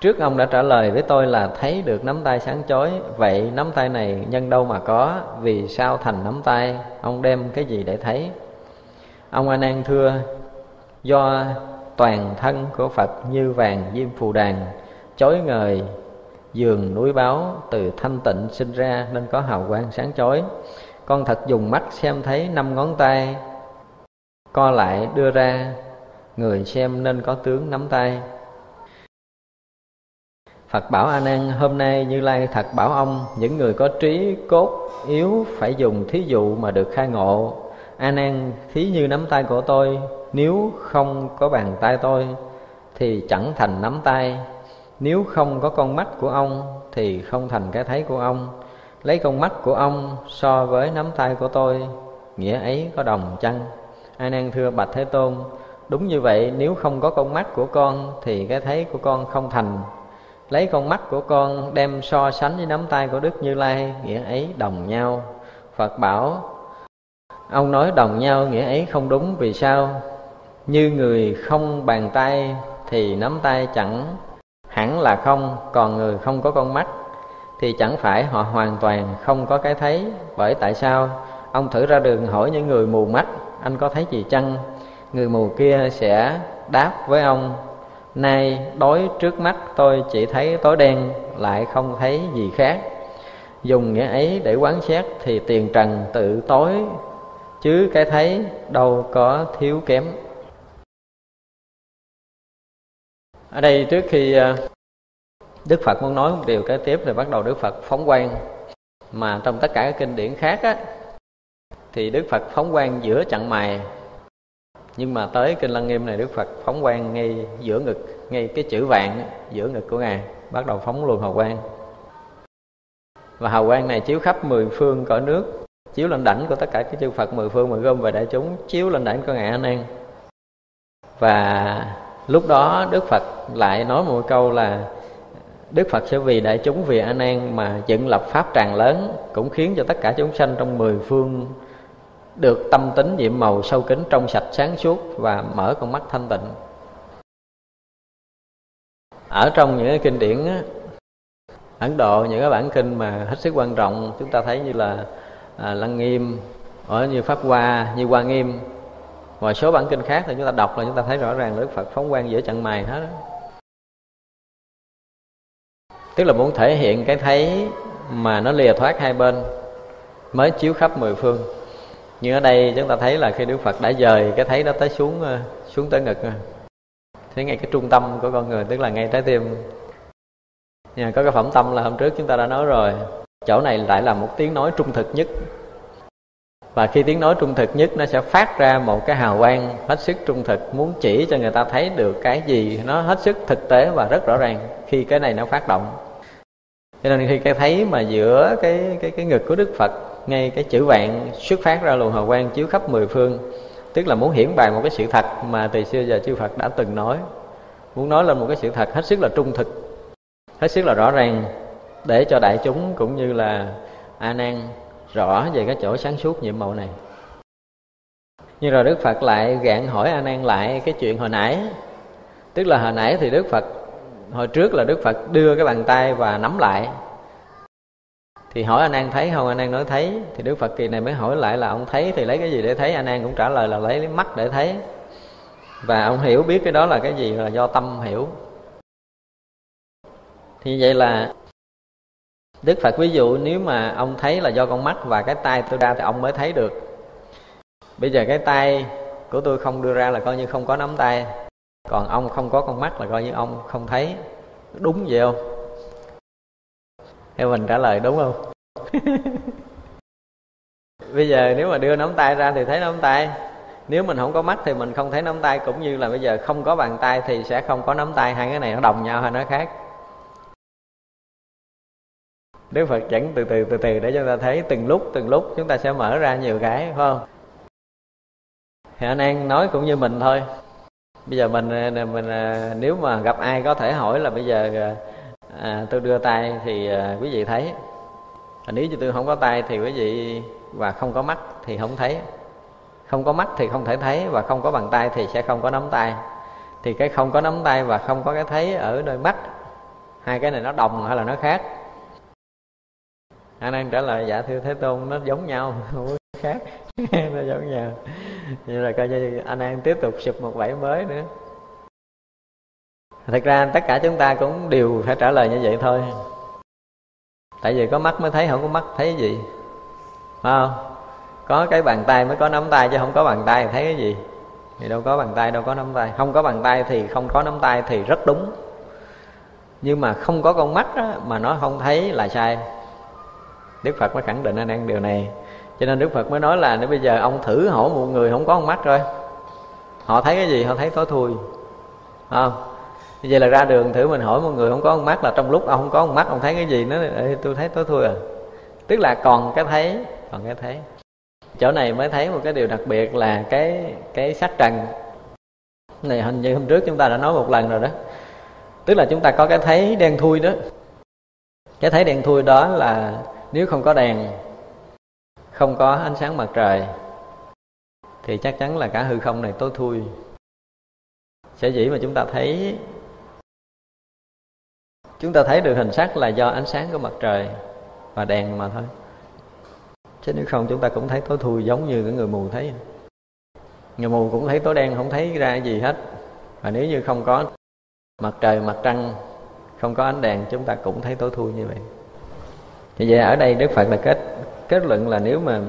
trước ông đã trả lời với tôi là thấy được nắm tay sáng chói, vậy nắm tay này nhân đâu mà có, vì sao thành nắm tay? Ông đem cái gì để thấy? Ông a nan thưa, do toàn thân của phật như vàng diêm phù đàn, chói ngời, giường núi báo từ thanh tịnh sinh ra nên có hào quang sáng chói con thật dùng mắt xem thấy năm ngón tay co lại đưa ra người xem nên có tướng nắm tay Phật bảo A Nan hôm nay Như Lai thật bảo ông những người có trí cốt yếu phải dùng thí dụ mà được khai ngộ. A Nan thí như nắm tay của tôi, nếu không có bàn tay tôi thì chẳng thành nắm tay. Nếu không có con mắt của ông thì không thành cái thấy của ông. Lấy con mắt của ông so với nắm tay của tôi, nghĩa ấy có đồng chăng? A Nan thưa Bạch Thế Tôn, đúng như vậy nếu không có con mắt của con thì cái thấy của con không thành. Lấy con mắt của con đem so sánh với nắm tay của đức như lai nghĩa ấy đồng nhau. Phật bảo ông nói đồng nhau nghĩa ấy không đúng vì sao? Như người không bàn tay thì nắm tay chẳng hẳn là không còn người không có con mắt thì chẳng phải họ hoàn toàn không có cái thấy. Bởi tại sao? Ông thử ra đường hỏi những người mù mắt, anh có thấy gì chăng? Người mù kia sẽ đáp với ông, nay đối trước mắt tôi chỉ thấy tối đen, lại không thấy gì khác. Dùng nghĩa ấy để quán xét thì tiền trần tự tối, chứ cái thấy đâu có thiếu kém. Ở đây trước khi à, đức phật muốn nói một điều kế tiếp thì bắt đầu đức phật phóng quang. Mà trong tất cả các kinh điển khác á, thì đức phật phóng quang giữa chặng mày nhưng mà tới kinh lăng nghiêm này đức phật phóng quang ngay giữa ngực, ngay cái chữ vàng giữa ngực của ngài, bắt đầu phóng luồng hào quang. Và hào quang này chiếu khắp mười phương cõi nước, chiếu lên đảnh của tất cả các chư phật mười phương mà gom về đại chúng, chiếu lên đảnh của ngài a nan và lúc đó đức phật lại nói một câu là Đức Phật sẽ vì đại chúng vì an Nan mà dựng lập pháp tràng lớn cũng khiến cho tất cả chúng sanh trong mười phương được tâm tính nhiệm màu sâu kính trong sạch sáng suốt và mở con mắt thanh tịnh ở trong những cái kinh điển á, Ấn Độ những cái bản kinh mà hết sức quan trọng chúng ta thấy như là à, Lăng Nghiêm ở như Pháp Hoa như Hoa Nghiêm ngoài số bản kinh khác thì chúng ta đọc là chúng ta thấy rõ ràng Đức Phật phóng quang giữa chặng mày hết đó tức là muốn thể hiện cái thấy mà nó lìa thoát hai bên, mới chiếu khắp mười phương. Nhưng ở đây chúng ta thấy là khi đức phật đã dời cái thấy đó tới xuống ờ, xuống tới ngực. Thấy ngay cái trung tâm của con người, tức là ngay trái tim. Nhà có cái phẩm tâm là hôm trước chúng ta đã nói rồi. Chỗ này lại là một tiếng nói trung thực nhất và khi tiếng nói trung thực nhất, nó sẽ phát ra một cái hào quang hết sức trung thực, muốn chỉ cho người ta thấy được cái gì nó hết sức thực tế và rất rõ ràng khi cái này nó phát động. Cho nên khi cái thấy mà giữa cái cái cái ngực của đức phật, ngay cái chữ vạn xuất phát ra luồng hào quang chiếu khắp mười phương, tức là muốn hiển bày một cái sự thật mà từ xưa giờ chư Phật đã từng nói. Muốn nói lên một cái sự thật hết sức là trung thực, hết sức là rõ ràng, để cho đại chúng cũng như là a nan rõ về cái chỗ sáng suốt nhiệm màu này. Nhưng rồi đức phật lại gạn hỏi a nan lại cái chuyện hồi nãy tức là hồi nãy thì đức phật, hồi trước là đức phật đưa cái bàn tay và nắm lại. Thì hỏi anh an thấy không? Anh an nói thấy. Thì đức phật kỳ này mới hỏi lại là ông thấy thì lấy cái gì để thấy? Anh an cũng trả lời là lấy mắt để thấy. Và ông hiểu biết cái đó là cái gì là do tâm hiểu. Thì vậy là đức phật ví dụ nếu mà ông thấy là do con mắt và cái tay tôi ra thì ông mới thấy được. Bây giờ cái tay của tôi không đưa ra là coi như không có nắm tay. Còn ông không có con mắt là coi như ông không thấy. Đúng vậy không? Theo mình trả lời đúng không? (laughs) Bây giờ nếu mà đưa nắm tay ra thì thấy nắm tay. Nếu mình không có mắt thì mình không thấy nắm tay. Cũng như là bây giờ không có bàn tay thì sẽ không có nắm tay. Hai cái này nó đồng nhau hay nó khác? Đức Phật dẫn từ từ từ từ để cho ta thấy từng lúc từng lúc chúng ta sẽ mở ra nhiều cái phải không? Thì anh An nói cũng như mình thôi. Bây giờ mình à, mình à, nếu mà gặp ai có thể hỏi là bây giờ à, à tôi đưa tay thì à, quý vị thấy. À, nếu như tôi không có tay thì quý vị và không có mắt thì không thấy. Không có mắt thì không thể thấy và không có bàn tay thì sẽ không có nắm tay. Thì cái không có nắm tay và không có cái thấy ở nơi mắt hai cái này nó đồng hay là nó khác? Anh nan trả lời dạ thưa thế tôn nó giống nhau (laughs) không có khác. (laughs) Nó giống nhau. Như là coi như anh nan tiếp tục sụp một vảy mới nữa. Thật ra tất cả chúng ta cũng đều phải trả lời như vậy thôi. Tại vì có mắt mới thấy không có mắt thấy cái gì. Phải không? Có cái bàn tay mới có nắm tay chứ không có bàn tay thì thấy cái gì? Thì đâu có bàn tay đâu có nắm tay. Không có bàn tay thì không có nắm tay thì rất đúng. Nhưng mà không có con mắt đó, mà nó không thấy là sai đức phật mới khẳng định anh em điều này. Cho nên đức phật mới nói là nếu bây giờ ông thử hỏi một người không có con mắt rồi, họ thấy cái gì? Họ thấy tối thui. Không? Vậy là ra đường thử mình hỏi một người không có con mắt là trong lúc ông không có con mắt, ông thấy cái gì? Nó tôi thấy tối thui à. Tức là còn cái thấy, còn cái thấy. Chỗ này mới thấy một cái điều đặc biệt là cái cái sắc trần. Này, hình như hôm trước chúng ta đã nói một lần rồi đó. Tức là chúng ta có cái thấy đen thui đó. Cái thấy đen thui đó là nếu không có đèn, không có ánh sáng mặt trời, thì chắc chắn là cả hư không này tối thui. Sở dĩ mà chúng ta thấy, chúng ta thấy được hình sắc là do ánh sáng của mặt trời và đèn mà thôi. Chứ nếu không, chúng ta cũng thấy tối thui giống như cái người mù thấy. Người mù cũng thấy tối đen, không thấy ra gì hết. Và nếu như không có mặt trời, mặt trăng, không có ánh đèn, chúng ta cũng thấy tối thui như vậy thì vậy ở đây đức phật là kết kết luận là nếu mà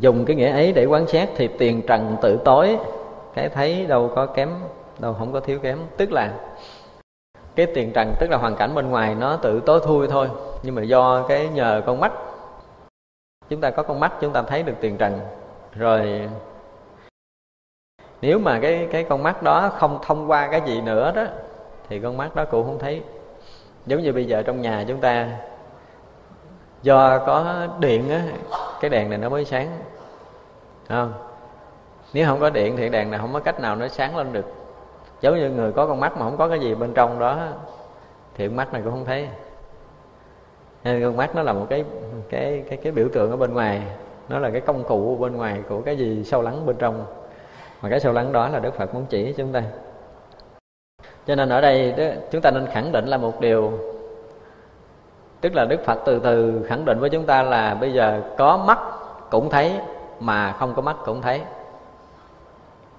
dùng cái nghĩa ấy để quan sát thì tiền trần tự tối, cái thấy đâu có kém, đâu không có thiếu kém. Tức là cái tiền trần, tức là hoàn cảnh bên ngoài nó tự tối thui thôi, nhưng mà do cái nhờ con mắt. Chúng ta có con mắt, chúng ta thấy được tiền trần. Rồi nếu mà cái cái con mắt đó không thông qua cái gì nữa đó, thì con mắt đó cũng không thấy giống như bây giờ trong nhà chúng ta, do có điện á, cái đèn này nó mới sáng không? Nếu không có điện thì đèn này không có cách nào nó sáng lên được. Giống như người có con mắt mà không có cái gì bên trong đó, thì con mắt này cũng không thấy. Nên con mắt nó là một cái cái cái cái biểu tượng ở bên ngoài, nó là cái công cụ bên ngoài của cái gì sâu lắng bên trong. Mà cái sâu lắng đó là đức phật muốn chỉ chúng ta cho nên ở đây chúng ta nên khẳng định là một điều. Tức là đức phật từ từ khẳng định với chúng ta là bây giờ có mắt cũng thấy mà không có mắt cũng thấy.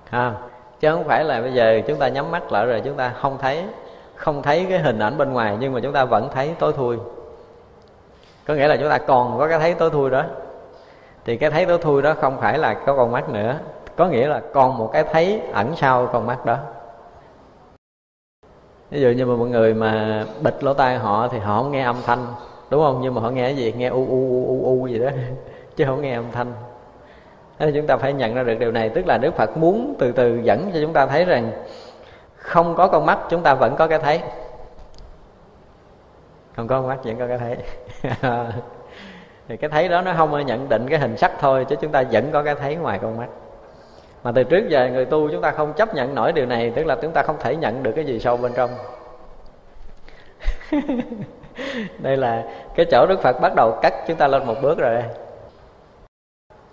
À, chứ không phải là bây giờ chúng ta nhắm mắt lại rồi chúng ta không thấy không thấy cái hình ảnh bên ngoài nhưng mà chúng ta vẫn thấy tối thui. Có nghĩa là chúng ta còn có cái thấy tối thui đó. Thì cái thấy tối thui đó không phải là có con mắt nữa. Có nghĩa là còn một cái thấy ẩn sau con mắt đó ví dụ như mà mọi người mà bịt lỗ tai họ thì họ không nghe âm thanh, đúng không? Nhưng mà họ nghe cái gì? Nghe u u u u gì đó, (laughs) chứ không nghe âm thanh. Thế chúng ta phải nhận ra được điều này, tức là Đức Phật muốn từ từ dẫn cho chúng ta thấy rằng không có con mắt, chúng ta vẫn có cái thấy. Không có con mắt, vẫn có cái thấy. (laughs) Thì cái thấy đó nó không nhận định cái hình sắc thôi, chứ chúng ta vẫn có cái thấy ngoài con mắt mà từ trước giờ người tu chúng ta không chấp nhận nổi điều này, tức là chúng ta không thể nhận được cái gì sâu bên trong. (laughs) Đây là cái chỗ đức phật bắt đầu cắt chúng ta lên một bước rồi. Đây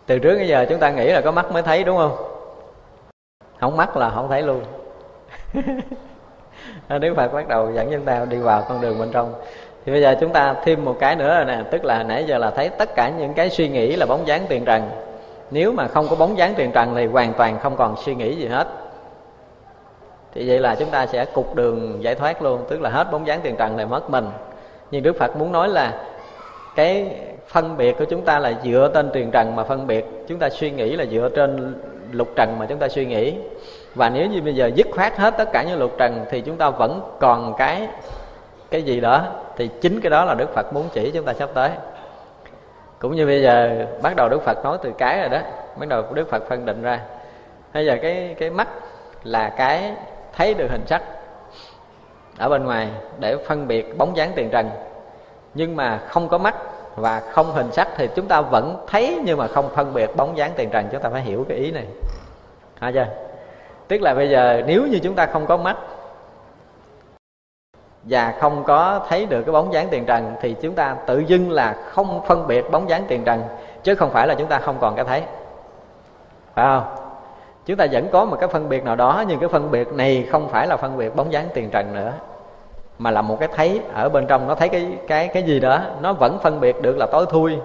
từ trước đến giờ chúng ta nghĩ là có mắt mới thấy, đúng không? Không mắt là không thấy luôn. (laughs) Đức phật bắt đầu dẫn chúng ta đi vào con đường bên trong. Thì bây giờ chúng ta thêm một cái nữa rồi nè, tức là nãy giờ là thấy tất cả những cái suy nghĩ là bóng dáng tiền trần nếu mà không có bóng dáng tiền trần thì hoàn toàn không còn suy nghĩ gì hết. Thì vậy là chúng ta sẽ cục đường giải thoát luôn, tức là hết bóng dáng tiền trần này mất mình. Nhưng đức phật muốn nói là cái phân biệt của chúng ta là dựa trên tiền trần mà phân biệt. Chúng ta suy nghĩ là dựa trên lục trần mà chúng ta suy nghĩ. Và nếu như bây giờ dứt khoát hết tất cả những lục trần thì chúng ta vẫn còn cái cái gì đó, thì chính cái đó là đức phật muốn chỉ chúng ta sắp tới cũng như bây giờ bắt đầu đức phật nói từ cái rồi đó, bắt đầu đức phật phân định ra. Bây giờ cái cái mắt là cái thấy được hình sắc ở bên ngoài để phân biệt bóng dáng tiền trần. Nhưng mà không có mắt và không hình sắc thì chúng ta vẫn thấy nhưng mà không phân biệt bóng dáng tiền trần. Chúng ta phải hiểu cái ý này. Hả chưa? Tức là bây giờ nếu như chúng ta không có mắt và không có thấy được cái bóng dáng tiền trần thì chúng ta tự dưng là không phân biệt bóng dáng tiền trần, chứ không phải là chúng ta không còn cái thấy. Phải không? Chúng ta vẫn có một cái phân biệt nào đó, nhưng cái phân biệt này không phải là phân biệt bóng dáng tiền trần nữa, mà là một cái thấy ở bên trong. Nó thấy cái cái cái gì đó, nó vẫn phân biệt được là tối thui.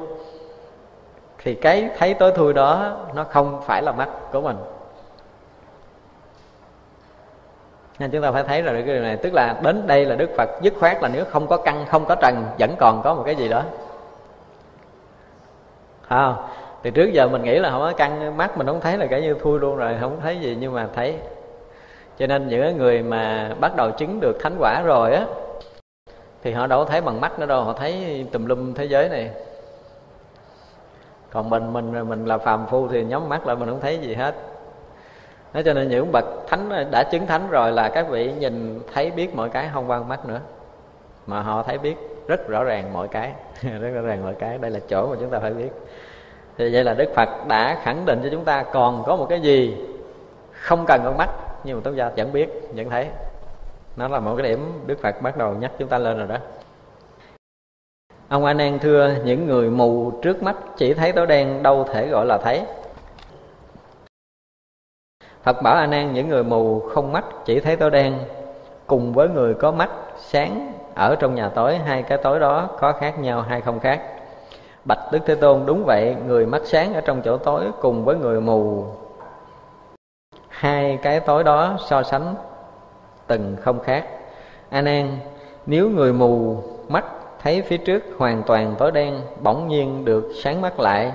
Thì cái thấy tối thui đó, nó không phải là mắt của mình. Nên chúng ta phải thấy là cái điều này tức là đến đây là đức phật dứt khoát là nếu không có căn không có trần vẫn còn có một cái gì đó. À, thì trước giờ mình nghĩ là không có căn mắt mình không thấy là cái như thui luôn rồi không thấy gì nhưng mà thấy. Cho nên những người mà bắt đầu chứng được thánh quả rồi á thì họ đâu có thấy bằng mắt nữa đâu họ thấy tùm lum thế giới này. Còn mình mình mình là phàm phu thì nhắm mắt lại mình không thấy gì hết. Thế cho nên những bậc thánh đã chứng thánh rồi là các vị nhìn thấy biết mọi cái không quan mắt nữa. Mà họ thấy biết rất rõ ràng mọi cái. (laughs) Rất rõ ràng mọi cái. Đây là chỗ mà chúng ta phải biết. Thì vậy là đức phật đã khẳng định cho chúng ta còn có một cái gì không cần con mắt. Nhưng mà chúng ta vẫn biết, vẫn thấy. Nó là một cái điểm đức phật bắt đầu nhắc chúng ta lên rồi đó. Ông a nan thưa, những người mù trước mắt chỉ thấy tối đen, đâu thể gọi là thấy phật bảo a nan những người mù không mắt, chỉ thấy tối đen. Cùng với người có mắt, sáng, ở trong nhà tối, hai cái tối đó có khác nhau hay không khác. Bạch đức thế tôn, đúng vậy, người mắt sáng ở trong chỗ tối cùng với người mù. Hai cái tối đó so sánh từng không khác. A nan nếu người mù mắt thấy phía trước hoàn toàn tối đen, bỗng nhiên được sáng mắt lại,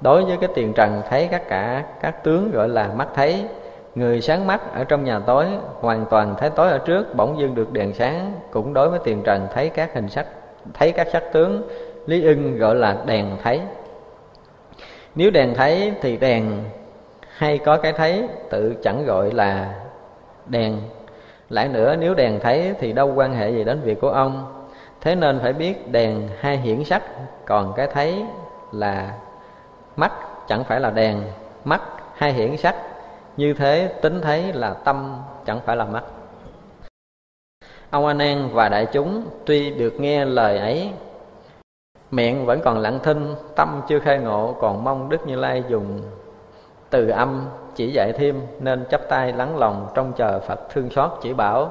đối với cái tiền trần thấy các cả các tướng gọi là mắt thấy người sáng mắt ở trong nhà tối, hoàn toàn thấy tối ở trước, bỗng dưng được đèn sáng. Cũng đối với tiền trần, thấy các hình sắc, thấy các sắc tướng. Lý ưng gọi là đèn thấy. Nếu đèn thấy thì đèn hay có cái thấy, tự chẳng gọi là đèn. Lại nữa, nếu đèn thấy thì đâu quan hệ gì đến việc của ông. Thế nên phải biết đèn hay hiển sắc, còn cái thấy là mắt chẳng phải là đèn. Mắt hay hiển sắc như thế tính thấy là tâm chẳng phải là mắt. Ông a nan và đại chúng tuy được nghe lời ấy, miệng vẫn còn lặng thinh, tâm chưa khai ngộ, còn mong đức như lai dùng từ âm chỉ dạy thêm nên chắp tay lắng lòng trong chờ phật thương xót chỉ bảo.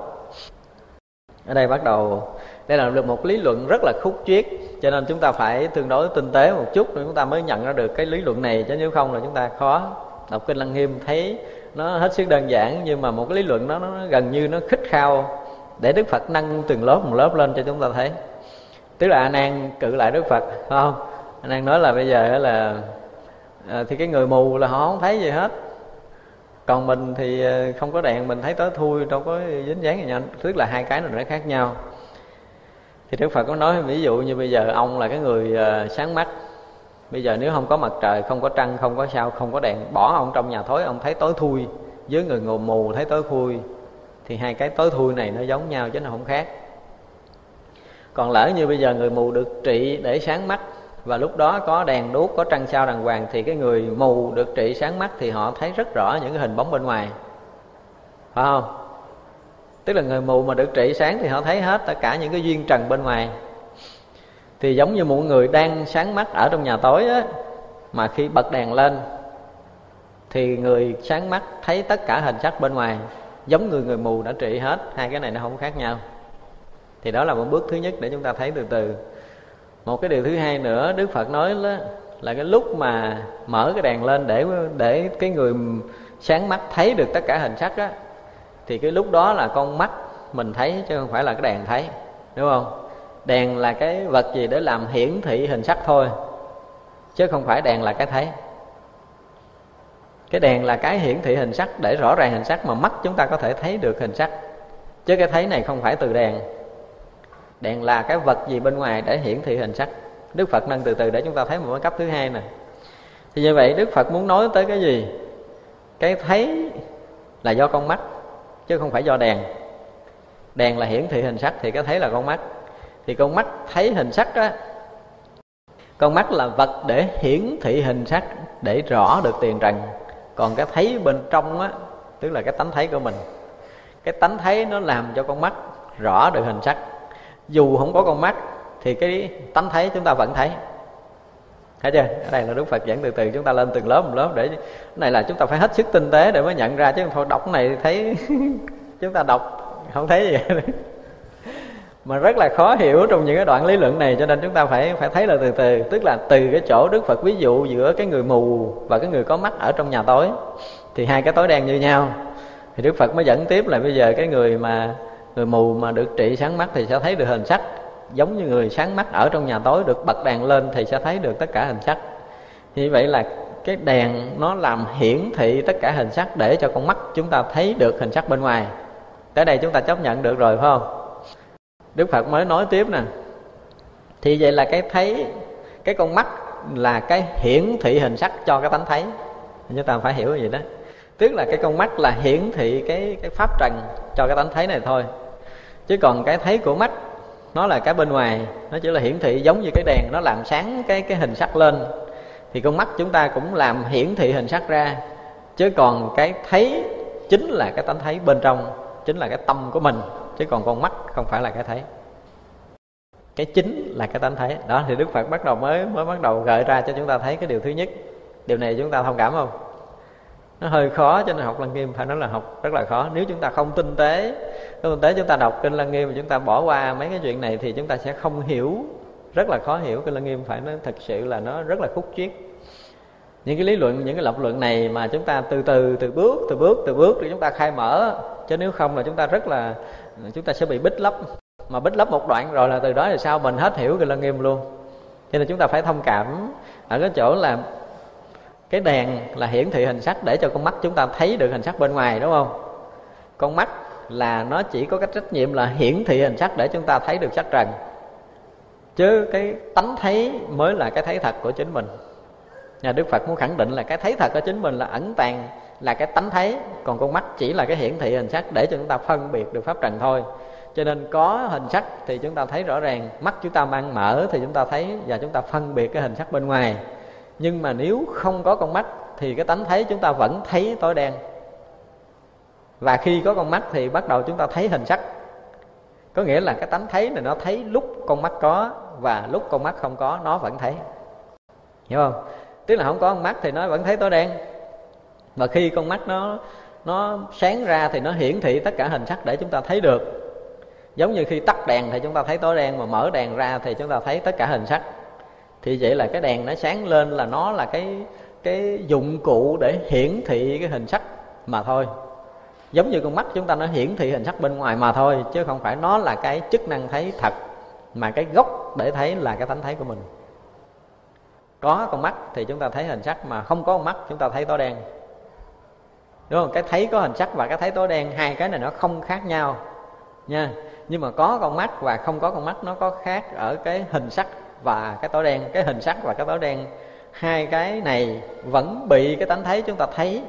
Ở đây bắt đầu đây là được một lý luận rất là khúc chiết, cho nên chúng ta phải tương đối tinh tế một chút để chúng ta mới nhận ra được cái lý luận này, chứ nếu không là chúng ta khó đọc kinh lăng nghiêm thấy nó hết sức đơn giản nhưng mà một cái lý luận đó nó gần như nó khích khao để đức phật nâng từng lớp một lớp lên cho chúng ta thấy. Tức là anh an cự lại đức phật phải không? Anh an nói là bây giờ là à, thì cái người mù là họ không thấy gì hết. Còn mình thì à, không có đèn mình thấy tối thui đâu có dính dáng gì nhau tức là hai cái này nó khác nhau. Thì đức phật có nói ví dụ như bây giờ ông là cái người à, sáng mắt bây giờ nếu không có mặt trời, không có trăng, không có sao, không có đèn, bỏ ông trong nhà thối, ông thấy tối thui với người ngồi mù thấy tối thui thì hai cái tối thui này nó giống nhau chứ nó không khác. Còn lỡ như bây giờ người mù được trị để sáng mắt, và lúc đó có đèn đuốc, có trăng sao đàng hoàng, thì cái người mù được trị sáng mắt thì họ thấy rất rõ những cái hình bóng bên ngoài. Phải không? Tức là người mù mà được trị sáng thì họ thấy hết tất cả những cái duyên trần bên ngoài thì giống như một người đang sáng mắt ở trong nhà tối á, mà khi bật đèn lên, thì người sáng mắt thấy tất cả hình sắc bên ngoài, giống người người mù đã trị hết. Hai cái này nó không khác nhau. Thì đó là một bước thứ nhất để chúng ta thấy từ từ. Một cái điều thứ hai nữa, đức phật nói đó là cái lúc mà mở cái đèn lên để để cái người sáng mắt thấy được tất cả hình sắc á, thì cái lúc đó là con mắt mình thấy, chứ không phải là cái đèn thấy. Đúng không? Đèn là cái vật gì để làm hiển thị hình sắc thôi, chứ không phải đèn là cái thấy. Cái đèn là cái hiển thị hình sắc để rõ ràng hình sắc mà mắt chúng ta có thể thấy được hình sắc. Chứ cái thấy này không phải từ đèn. Đèn là cái vật gì bên ngoài để hiển thị hình sắc? Đức phật nâng từ từ để chúng ta thấy một cái cấp thứ hai nè. Thì như vậy đức phật muốn nói tới cái gì? Cái thấy là do con mắt, chứ không phải do đèn. Đèn là hiển thị hình sắc thì cái thấy là con mắt thì con mắt thấy hình sắc á, con mắt là vật để hiển thị hình sắc, để rõ được tiền trần. Còn cái thấy bên trong á, tức là cái tánh thấy của mình, cái tánh thấy nó làm cho con mắt rõ được hình sắc. Dù không có con mắt, thì cái tánh thấy chúng ta vẫn thấy. Thấy chưa? Ở đây là đức phật dẫn từ từ, chúng ta lên từng lớp, một lớp để, cái này là chúng ta phải hết sức tinh tế để mới nhận ra. Chứ thôi, đọc này thấy (laughs) chúng ta đọc không thấy gì mà rất là khó hiểu trong những cái đoạn lý luận này, cho nên chúng ta phải phải thấy là từ từ. Tức là từ cái chỗ đức phật ví dụ giữa cái người mù và cái người có mắt ở trong nhà tối, thì hai cái tối đen như nhau. Thì đức phật mới dẫn tiếp là bây giờ cái người mà, người mù mà được trị sáng mắt thì sẽ thấy được hình sắc. Giống như người sáng mắt ở trong nhà tối được bật đèn lên thì sẽ thấy được tất cả hình sắc. Như vậy là cái đèn nó làm hiển thị tất cả hình sắc để cho con mắt chúng ta thấy được hình sắc bên ngoài. Tới đây chúng ta chấp nhận được rồi, phải không? Đức phật mới nói tiếp nè. Thì vậy là cái thấy, cái con mắt là cái hiển thị hình sắc cho cái tánh thấy. Chúng ta phải hiểu gì đó. Tức là cái con mắt là hiển thị cái cái pháp trần cho cái tánh thấy này thôi. Chứ còn cái thấy của mắt, nó là cái bên ngoài, nó chỉ là hiển thị giống như cái đèn, nó làm sáng cái cái hình sắc lên. Thì con mắt chúng ta cũng làm hiển thị hình sắc ra. Chứ còn cái thấy chính là cái tánh thấy bên trong, chính là cái tâm của mình chứ còn con mắt không phải là cái thấy. Cái chính là cái tánh thấy. Đó, thì đức phật bắt đầu mới mới bắt đầu gợi ra cho chúng ta thấy cái điều thứ nhất. Điều này chúng ta thông cảm không? Nó hơi khó cho nên học lăng nghiêm, phải nói là học rất là khó. Nếu chúng ta không tinh tế, không tinh tế chúng ta đọc kinh lăng nghiêm và chúng ta bỏ qua mấy cái chuyện này thì chúng ta sẽ không hiểu. Rất là khó hiểu kinh lăng nghiêm, phải nói thật sự là nó rất là khúc chiết. Những cái lý luận, những cái lập luận này mà chúng ta từ từ từ bước từ bước từ bước để chúng ta khai mở. Chứ nếu không là chúng ta rất là chúng ta sẽ bị bích lấp. Mà bích lấp một đoạn rồi là từ đó là sao? Mình hết hiểu cái lân nghiêm luôn. Cho nên chúng ta phải thông cảm ở cái chỗ là cái đèn là hiển thị hình sắc để cho con mắt chúng ta thấy được hình sắc bên ngoài, đúng không? Con mắt là nó chỉ có cái trách nhiệm là hiển thị hình sắc để chúng ta thấy được sắc trần. Chứ cái tánh thấy mới là cái thấy thật của chính mình nhà đức phật muốn khẳng định là cái thấy thật của chính mình là ẩn tàng, là cái tánh thấy. Còn con mắt chỉ là cái hiển thị hình sắc để cho chúng ta phân biệt được pháp trần thôi. Cho nên có hình sắc thì chúng ta thấy rõ ràng, mắt chúng ta mang mở thì chúng ta thấy và chúng ta phân biệt cái hình sắc bên ngoài. Nhưng mà nếu không có con mắt thì cái tánh thấy chúng ta vẫn thấy tối đen. Và khi có con mắt thì bắt đầu chúng ta thấy hình sắc. Có nghĩa là cái tánh thấy này nó thấy lúc con mắt có và lúc con mắt không có, nó vẫn thấy. Hiểu không? Tức là không có con mắt thì nó vẫn thấy tối đen. Và khi con mắt nó nó sáng ra thì nó hiển thị tất cả hình sắc để chúng ta thấy được. Giống như khi tắt đèn thì chúng ta thấy tối đen, mà mở đèn ra thì chúng ta thấy tất cả hình sắc. Thì vậy là cái đèn nó sáng lên là nó là cái cái dụng cụ để hiển thị cái hình sắc mà thôi. Giống như con mắt chúng ta nó hiển thị hình sắc bên ngoài mà thôi, chứ không phải nó là cái chức năng thấy thật, mà cái gốc để thấy là cái tánh thấy của mình có con mắt thì chúng ta thấy hình sắc, mà không có con mắt chúng ta thấy tối đen. Đúng không? Cái thấy có hình sắc và cái thấy tối đen, hai cái này nó không khác nhau, nha. Nhưng mà có con mắt và không có con mắt, nó có khác ở cái hình sắc và cái tối đen. Cái hình sắc và cái tối đen, hai cái này vẫn bị cái tánh thấy chúng ta thấy.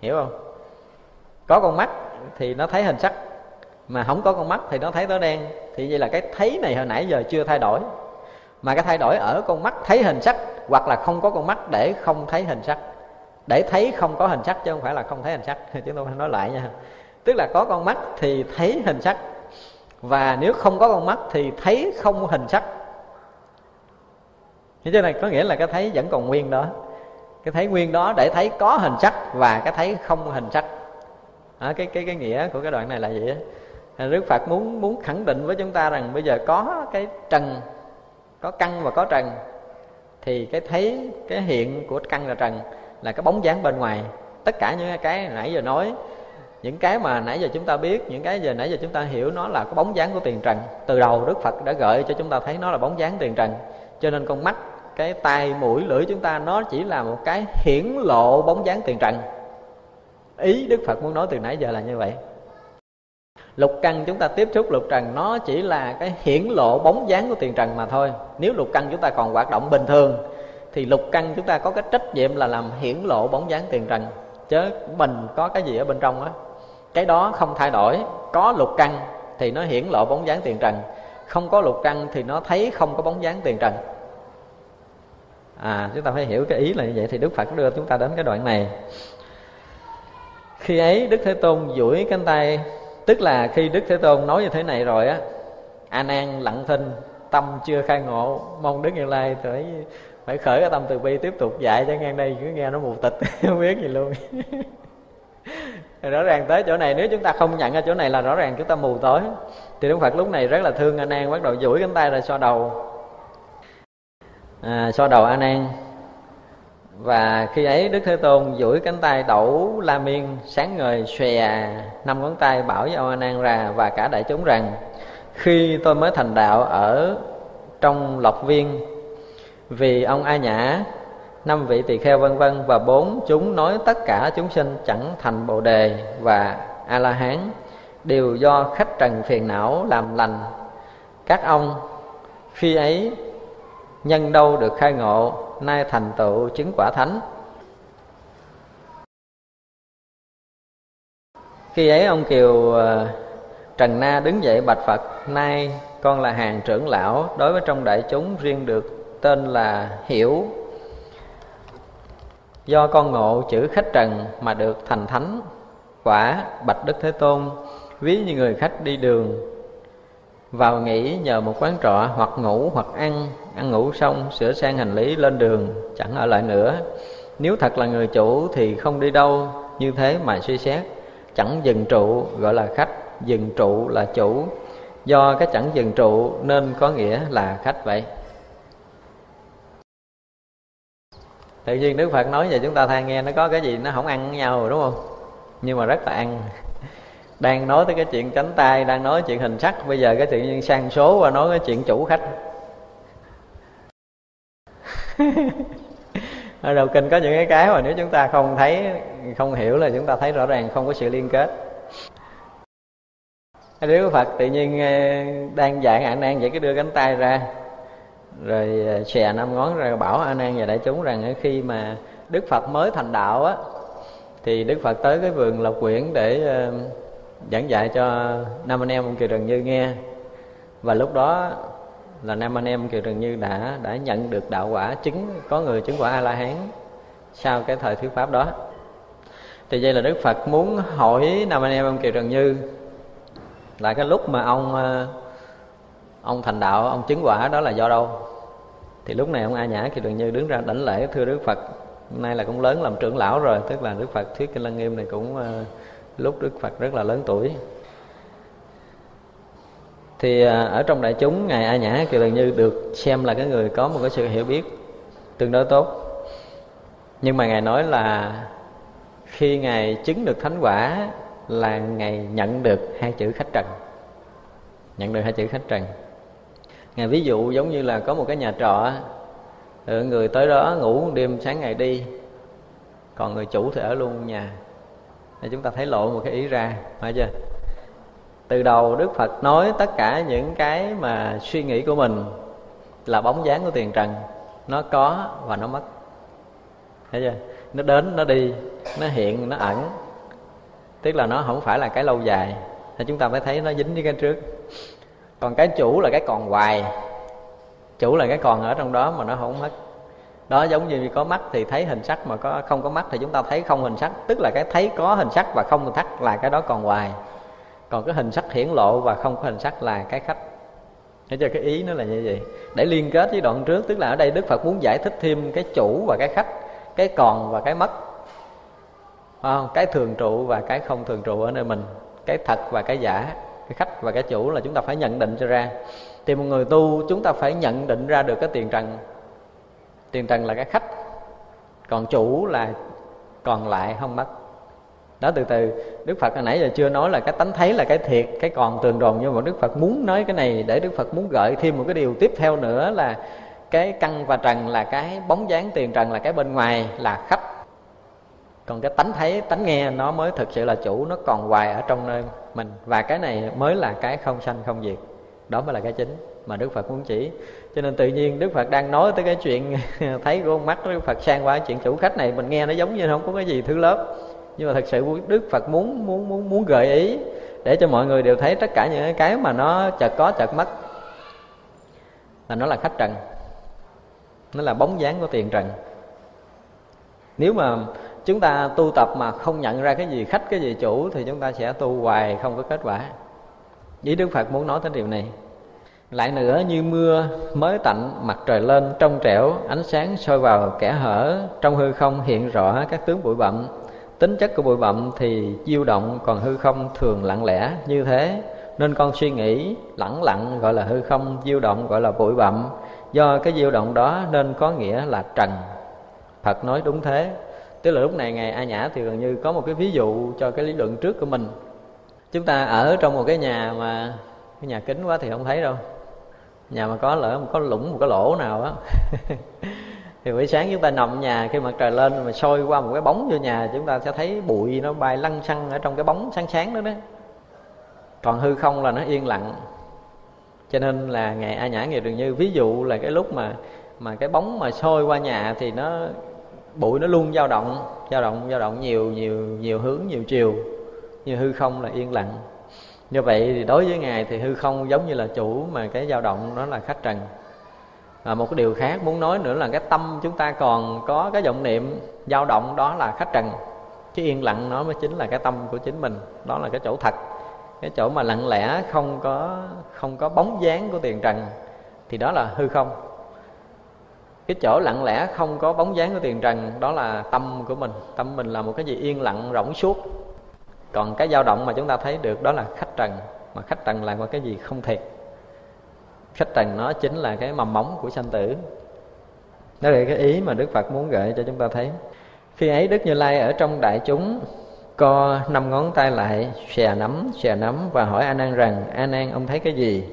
Hiểu không? Có con mắt thì nó thấy hình sắc, mà không có con mắt thì nó thấy tối đen. Thì vậy là cái thấy này hồi nãy giờ chưa thay đổi mà cái thay đổi ở con mắt thấy hình sắc hoặc là không có con mắt để không thấy hình sắc. Để thấy không có hình sắc chứ không phải là không thấy hình sắc. (laughs) Chúng tôi nói lại nha. Tức là có con mắt thì thấy hình sắc. Và nếu không có con mắt thì thấy không hình sắc. Thế cho này có nghĩa là cái thấy vẫn còn nguyên đó. Cái thấy nguyên đó để thấy có hình sắc và cái thấy không hình sắc. À, cái cái cái nghĩa của cái đoạn này là gì Đức Phật muốn muốn khẳng định với chúng ta rằng bây giờ có cái trần có căn và có trần, thì cái thấy, cái hiện của căn là trần là cái bóng dáng bên ngoài. Tất cả những cái nãy giờ nói, những cái mà nãy giờ chúng ta biết, những cái giờ nãy giờ chúng ta hiểu nó là cái bóng dáng của tiền trần. Từ đầu đức phật đã gợi cho chúng ta thấy nó là bóng dáng tiền trần. Cho nên con mắt, cái tai, mũi, lưỡi chúng ta, nó chỉ là một cái hiển lộ bóng dáng tiền trần. Ý đức phật muốn nói từ nãy giờ là như vậy lục căn chúng ta tiếp xúc, lục trần nó chỉ là cái hiển lộ bóng dáng của tiền trần mà thôi. Nếu lục căn chúng ta còn hoạt động bình thường, thì lục căn chúng ta có cái trách nhiệm là làm hiển lộ bóng dáng tiền trần. Chứ mình có cái gì ở bên trong á. Cái đó không thay đổi. Có lục căn thì nó hiển lộ bóng dáng tiền trần. Không có lục căn thì nó thấy không có bóng dáng tiền trần. À chúng ta phải hiểu cái ý là như vậy thì đức phật đưa chúng ta đến cái đoạn này. Khi ấy đức thế tôn duỗi cánh tay tức là khi đức thế tôn nói như thế này rồi á a nan lặng thinh tâm chưa khai ngộ. Mong đức như lai phải phải khởi cái tâm từ bi tiếp tục dạy cho ngang đây cứ nghe nó mù tịch (laughs) không biết gì luôn. (laughs) Rõ ràng tới chỗ này nếu chúng ta không nhận ra chỗ này là rõ ràng chúng ta mù tối. Thì đức phật lúc này rất là thương a nan bắt đầu duỗi cánh tay ra so đầu. À, so đầu a nan và khi ấy đức thế tôn duỗi cánh tay đẩu la miên sáng ngời xòe năm ngón tay bảo với ông a nan ra và cả đại chúng rằng, khi tôi mới thành đạo ở trong lộc viên, vì ông a nhã, năm vị tỳ kheo vân vân và bốn chúng nói tất cả chúng sinh chẳng thành bồ đề và a la hán, đều do khách trần phiền não làm lành. Các ông, khi ấy nhân đâu được khai ngộ nay thành tựu chứng quả thánh. Khi ấy ông kiều ờ, trần na đứng dậy bạch phật, nay con là hàng trưởng lão, đối với trong đại chúng riêng được tên là hiểu. Do con ngộ chữ khách trần mà được thành thánh, quả bạch đức thế tôn, ví như người khách đi đường. Vào nghỉ nhờ một quán trọ hoặc ngủ hoặc ăn ăn ngủ xong, sửa sang hành lý lên đường, chẳng ở lại nữa. Nếu thật là người chủ thì không đi đâu, như thế mà suy xét. Chẳng dừng trụ, gọi là khách, dừng trụ là chủ. Do cái chẳng dừng trụ nên có nghĩa là khách vậy. Tự nhiên đức phật nói về chúng ta thay nghe, nó có cái gì nó không ăn với nhau rồi đúng không? Nhưng mà rất là ăn. (laughs) Đang nói tới cái chuyện cánh tay, đang nói chuyện hình sắc, bây giờ cái tự nhiên sang số và nói cái chuyện chủ khách. (laughs) ở đầu kinh có những cái cái mà nếu chúng ta không thấy, không hiểu là chúng ta thấy rõ ràng, không có sự liên kết. Đức Phật tự nhiên ờ, đang dạy A Nan vậy cái đưa cánh tay ra, rồi ờ, xè năm ngón ra bảo A Nan và đại chúng rằng khi mà Đức Phật mới thành đạo á, thì Đức Phật tới cái vườn Lộc Quyển để ờ, giảng dạy cho năm anh em ông Kiều Trần Như nghe. Và lúc đó là nam anh em Kiều Trần Như đã đã nhận được đạo quả chứng, có người chứng quả A La Hán sau cái thời thuyết pháp đó. Thì vậy là Đức Phật muốn hỏi nam anh em ông Kiều Trần Như là cái lúc mà ông ờ, ông thành đạo, ông chứng quả đó là do đâu? Thì lúc này ông A Nhã Kiều Trần Như đứng ra đảnh lễ, thưa Đức Phật nay là cũng lớn làm trưởng lão rồi. Tức là Đức Phật thuyết kinh Lăng Nghiêm này cũng ờ, lúc Đức Phật rất là lớn tuổi thì à, ở trong đại chúng, ngài A Nhã kỳ lần Như được xem là cái người có một cái sự hiểu biết tương đối tốt. Nhưng mà ngài nói là khi ngài chứng được thánh quả là ngài nhận được hai chữ khách trần. Nhận được hai chữ khách trần. Ngài ví dụ giống như là có một cái nhà trọ ờ, người tới đó ngủ đêm, sáng ngày đi, còn người chủ thì ở luôn nhà. Để chúng ta thấy lộ một cái ý ra, phải chưa? Từ đầu đức phật nói tất cả những cái mà suy nghĩ của mình là bóng dáng của tiền trần. Nó có và nó mất. Thấy chưa? Nó đến, nó đi, nó hiện, nó ẩn. Tức là nó không phải là cái lâu dài. Thì chúng ta phải thấy nó dính với cái trước. Còn cái chủ là cái còn hoài. Chủ là cái còn ở trong đó mà nó không mất. Đó giống như có mắt thì thấy hình sắc mà có không có mắt thì chúng ta thấy không hình sắc. Tức là cái thấy có hình sắc và không hình sắc là cái đó còn hoài còn cái hình sắc hiển lộ và không có hình sắc là cái khách. Thấy cho cái ý nó là như vậy. Để liên kết với đoạn trước Tức là ở đây Đức Phật muốn giải thích thêm cái chủ và cái khách Cái còn và cái mất. À, Cái thường trụ và cái không thường trụ ở nơi mình. Cái thật và cái giả Cái khách và cái chủ là chúng ta phải nhận định cho ra. Thì một người tu chúng ta phải nhận định ra được cái tiền trần. Tiền trần là cái khách Còn chủ là còn lại không mất đó, từ từ. Đức phật hồi nãy giờ chưa nói là cái tánh thấy là cái thiệt, cái còn tường đồn nhưng mà đức phật muốn nói cái này để đức phật muốn gợi thêm một cái điều tiếp theo nữa là cái căn và trần là cái bóng dáng tiền trần là cái bên ngoài, là khách. Còn cái tánh thấy, tánh nghe nó mới thực sự là chủ, nó còn hoài ở trong nơi mình. Và cái này mới là cái không sanh, không diệt. Đó mới là cái chính mà đức phật muốn chỉ. Cho nên tự nhiên đức phật đang nói tới cái chuyện (laughs) thấy của con mắt đức phật sang qua chuyện chủ khách này, mình nghe nó giống như không có cái gì thứ lớp nhưng mà thật sự đức phật muốn muốn muốn muốn gợi ý để cho mọi người đều thấy tất cả những cái mà nó chợt có, chợt mất. Là nó là khách trần. Nó là bóng dáng của tiền trần. Nếu mà chúng ta tu tập mà không nhận ra cái gì, khách cái gì chủ, thì chúng ta sẽ tu hoài, không có kết quả. Ý đức phật muốn nói tới điều này. Lại nữa, như mưa mới tạnh, mặt trời lên, trong trẻo, ánh sáng soi vào kẻ hở, trong hư không hiện rõ các tướng bụi bặm tính chất của bụi bặm thì diêu động còn hư không thường lặng lẽ như thế. Nên con suy nghĩ lẳng lặng gọi là hư không diêu động gọi là bụi bặm. Do cái diêu động đó nên có nghĩa là trần. Phật nói đúng thế. Tức là lúc này ngài a nhã thì gần như có một cái ví dụ cho cái lý luận trước của mình. Chúng ta ở trong một cái nhà mà cái nhà kính quá thì không thấy đâu. Nhà mà có lỡ có lũng một cái lỗ nào á. (laughs) thì buổi sáng chúng ta nằm nhà, khi mặt trời lên mà soi qua một cái bóng vô nhà, chúng ta sẽ thấy bụi nó bay lăn xăng ở trong cái bóng sáng sáng đó đó. Còn hư không là nó yên lặng. Cho nên là ngày a nhã ngày đường như, ví dụ là cái lúc mà mà cái bóng mà soi qua nhà thì nó, bụi nó luôn dao động dao động dao động nhiều nhiều nhiều hướng, nhiều chiều. Như hư không là yên lặng. Như vậy thì đối với ngài thì hư không giống như là chủ mà cái dao động nó là khách trần à, một cái điều khác muốn nói nữa là cái tâm chúng ta còn có cái vọng niệm dao động đó là khách trần. Chứ yên lặng nó mới chính là cái tâm của chính mình đó là cái chỗ thật. Cái chỗ mà lặng lẽ không có không có bóng dáng của tiền trần thì đó là hư không. Cái chỗ lặng lẽ không có bóng dáng của tiền trần đó là tâm của mình. Tâm mình là một cái gì yên lặng rỗng suốt. Còn cái dao động mà chúng ta thấy được đó là khách trần. Mà khách trần là một cái gì không thiệt khách trần nó chính là cái mầm móng của sanh tử. Đó là cái ý mà đức phật muốn gợi cho chúng ta thấy. Khi ấy đức như lai ở trong đại chúng, co năm ngón tay lại, xè nắm xè nắm và hỏi a nan rằng, a nan, ông thấy cái gì?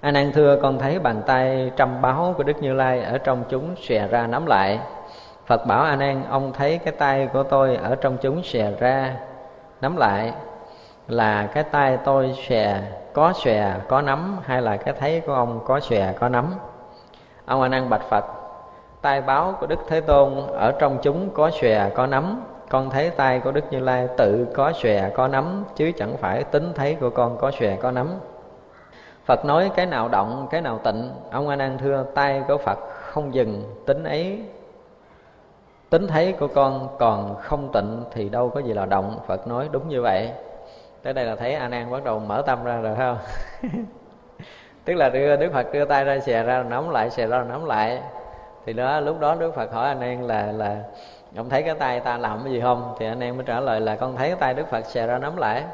A nan thưa, con thấy bàn tay trăm báo của đức như lai ở trong chúng xè ra nắm lại. Phật bảo a nan, ông thấy cái tay của tôi ở trong chúng xè ra nắm lại, là cái tay tôi xè có xòe, có nấm, hay là cái thấy của ông có xòe, có nấm. ông a nan bạch phật, tai báo của đức thế tôn ở trong chúng có xòe, có nấm. con thấy tay của đức như lai tự có xòe, có nấm, chứ chẳng phải tính thấy của con có xòe, có nấm. phật nói cái nào động, cái nào tịnh ông a nan thưa tay của phật không dừng, tính ấy tính thấy của con còn không tịnh thì đâu có gì là động phật nói đúng như vậy tới đây là thấy a nan bắt đầu mở tâm ra rồi không? (laughs) Tức là đưa đức phật đưa tay ra xè ra, nắm lại, xè ra, nắm lại. Thì đó, lúc đó đức phật hỏi a nan là là, ông thấy cái tay ta làm cái gì không? Thì anh em mới trả lời là, con thấy cái tay đức phật xè ra, nắm lại.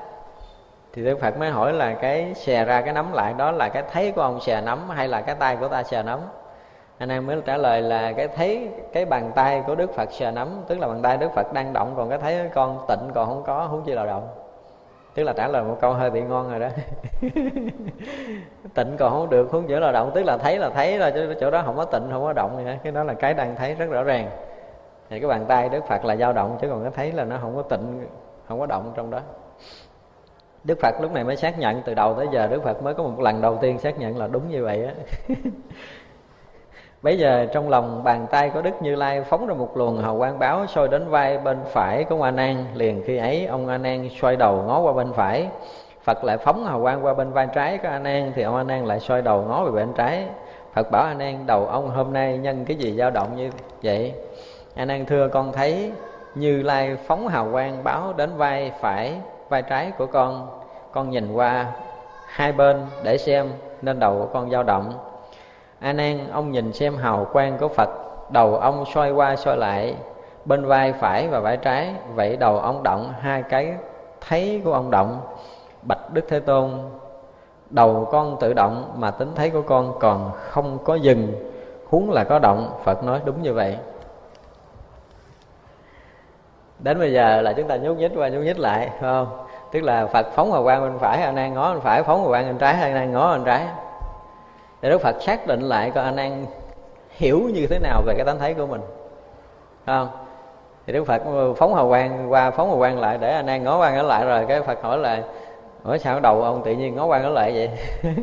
Thì đức phật mới hỏi là, cái xè ra, cái nắm lại đó là cái thấy của ông xè nắm hay là cái tay của ta xè nắm? Anh em mới trả lời là, cái thấy, cái bàn tay của đức phật sờ nắm, tức là bàn tay đức phật đang động, còn cái thấy con tịnh còn không có, huống chi là động tức là trả lời một câu hơi bị ngon rồi đó. (laughs) Tịnh còn không được, hướng dẫn là động. Tức là thấy là thấy là chứ chỗ đó không có tịnh không có động gì hết. Cái đó là cái đang thấy rất rõ ràng. Thì cái bàn tay đức phật là dao động, chứ còn cái thấy là nó không có tịnh không có động trong đó. Đức phật lúc này mới xác nhận, từ đầu tới giờ đức phật mới có một lần đầu tiên xác nhận là đúng như vậy á. (laughs) Bây giờ trong lòng bàn tay có Đức Như Lai phóng ra một luồng hào quang báo soi đến vai bên phải của A Nan. Liền khi ấy ông A Nan xoay đầu ngó qua bên phải. Phật lại phóng hào quang qua bên vai trái của A Nan thì ông A Nan lại xoay đầu ngó về bên trái. Phật bảo A Nan đầu ông hôm nay nhân cái gì dao động như vậy? A Nan thưa con thấy Như Lai phóng hào quang báo đến vai phải, vai trái của con. Con nhìn qua hai bên để xem nên đầu của con dao động a nan ông nhìn xem hào quang của phật. Đầu ông xoay qua xoay lại, bên vai phải và vai trái. Vậy đầu ông động, hai cái thấy của ông động. Bạch đức thế tôn, đầu con tự động mà tính thấy của con còn không có dừng. Huống là có động, phật nói đúng như vậy. Đến bây giờ là chúng ta nhúc nhích qua nhúc nhích lại, phải không? Tức là phật phóng hào quang bên phải a nan ngó bên phải, phóng hào quang bên trái a nan ngó bên trái để đức phật xác định lại coi anh an hiểu như thế nào về cái tánh thấy của mình. Không? Thì đức phật phóng hào quang, qua phóng hào quang lại để anh an ngó quang ở lại rồi cái phật hỏi là hỏi sao đầu ông tự nhiên ngó quang ở lại vậy? (laughs)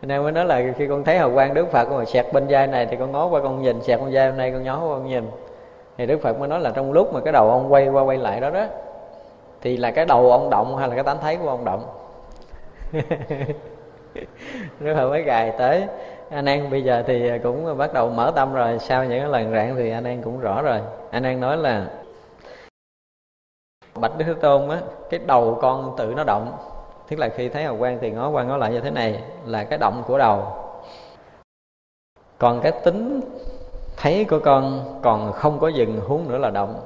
Anh em mới nói là khi con thấy hào quang đức phật mà xẹt bên vai này thì con ngó qua con nhìn, xẹt bên vai hôm nay con nhó qua con nhìn. Thì đức phật mới nói là trong lúc mà cái đầu ông quay qua quay lại đó đó, thì là cái đầu ông động hay là cái tánh thấy của ông động? (laughs) (laughs) đức phật mới gài tới. Anh an bây giờ thì cũng bắt đầu mở tâm rồi. Sau những cái lần rạng thì anh an cũng rõ rồi. Anh an nói là bạch đức thế tôn á, cái đầu con tự nó động. Tức là khi thấy hào quang thì ngó qua ngó lại như thế này là cái động của đầu. Còn cái tính thấy của con còn không có dừng huống nữa là động.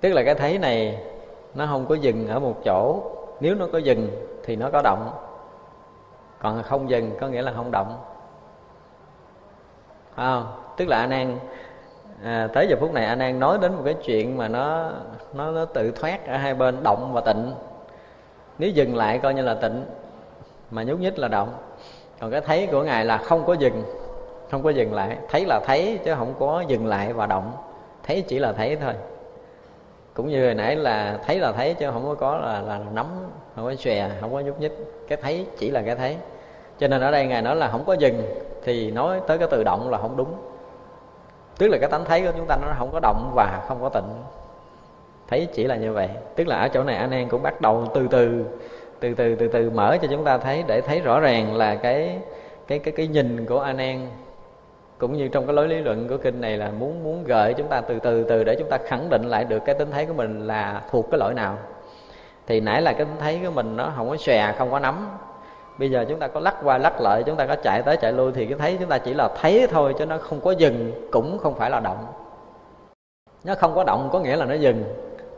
Tức là cái thấy này nó không có dừng ở một chỗ. Nếu nó có dừng thì nó có động. Còn không dừng có nghĩa là không động. À, tức là anh an à, tới giờ phút này anh an nói đến một cái chuyện mà nó nó nó tự thoát ở hai bên động và tịnh. Nếu dừng lại coi như là tịnh mà nhúc nhích là động. Còn cái thấy của ngài là không có dừng không có dừng lại. Thấy là thấy chứ không có dừng lại và động. Thấy chỉ là thấy thôi. Cũng như hồi nãy là thấy là thấy chứ không có có là là nắm không có xòe, không có nhúc nhích. Cái thấy, chỉ là cái thấy. Cho nên ở đây ngài nói là không có dừng, thì nói tới cái tự động là không đúng. Tức là cái tánh thấy của chúng ta nó không có động và không có tịnh. Thấy chỉ là như vậy. Tức là ở chỗ này anh em cũng bắt đầu từ từ từ từ từ từ mở cho chúng ta thấy để thấy rõ ràng là cái cái cái cái nhìn của anh em. Cũng như trong cái lối lý luận của kinh này là muốn muốn gợi chúng ta từ từ từ để chúng ta khẳng định lại được cái tính thấy của mình là thuộc cái lỗi nào thì nãy là cái thấy của mình nó không có xòe, không có nắm. Bây giờ chúng ta có lắc qua lắc lại, chúng ta có chạy tới chạy lui thì cái thấy chúng ta chỉ là thấy thôi, chứ nó không có dừng, cũng không phải là động. Nó không có động có nghĩa là nó dừng,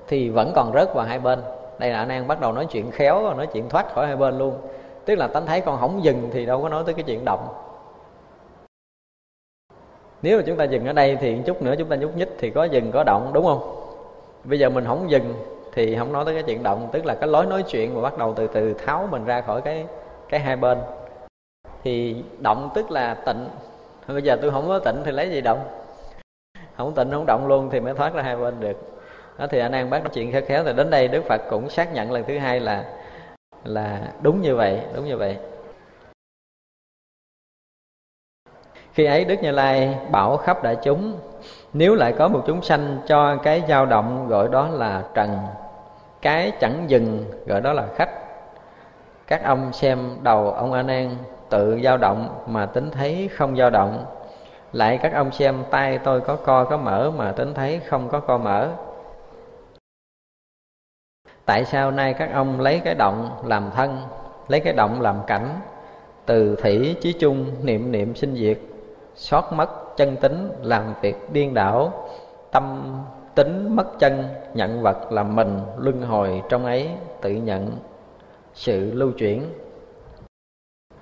thì vẫn còn rớt vào hai bên. Đây là anh em bắt đầu nói chuyện khéo, nói chuyện thoát khỏi hai bên luôn. Tức là tánh thấy con không dừng thì đâu có nói tới cái chuyện động. Nếu mà chúng ta dừng ở đây thì chút nữa chúng ta nhúc nhích thì có dừng có động, đúng không? Bây giờ mình không dừng thì không nói tới cái chuyện động, tức là cái lối nói chuyện mà bắt đầu từ từ tháo mình ra khỏi cái cái hai bên. Thì động tức là tịnh. Bây giờ tôi không có tịnh thì lấy gì động? Không tịnh không động luôn thì mới thoát ra hai bên được. Đó, thì anh an bác nói chuyện khéo khéo, thì đến đây đức phật cũng xác nhận lần thứ hai là là đúng như vậy, đúng như vậy. Khi ấy đức như lai bảo khắp đại chúng, nếu lại có một chúng sanh cho cái dao động gọi đó là trần cái chẳng dừng, gọi đó là khách. Các ông xem đầu ông a nan tự dao động mà tính thấy không dao động. Lại các ông xem tay tôi có co có mở mà tính thấy không có co mở. Tại sao nay các ông lấy cái động làm thân, lấy cái động làm cảnh? Từ thủy, chí chung, niệm niệm sinh diệt xót mất chân tính, làm việc điên đảo, tâm tính mất chân nhận vật làm mình luân hồi trong ấy tự nhận. Sự lưu chuyển.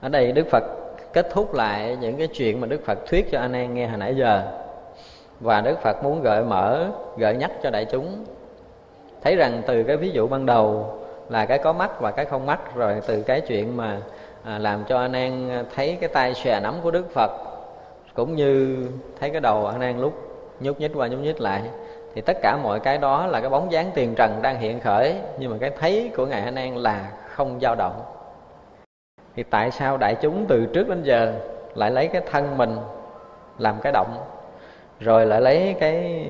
Ở đây đức phật kết thúc lại những cái chuyện mà đức phật thuyết cho anh em nghe hồi nãy giờ. Và đức phật muốn gợi mở gợi nhắc cho đại chúng. Thấy rằng từ cái ví dụ ban đầu là cái có mắt và cái không mắt rồi từ cái chuyện mà à, làm cho anh em thấy cái tay xòe nắm của đức phật cũng như thấy cái đầu anh em lúc nhúc nhích qua nhúc nhích lại thì tất cả mọi cái đó là cái bóng dáng tiền trần đang hiện khởi, nhưng mà cái thấy của ngài anh An là không dao động. Thì tại sao đại chúng từ trước đến giờ lại lấy cái thân mình làm cái động, rồi lại lấy cái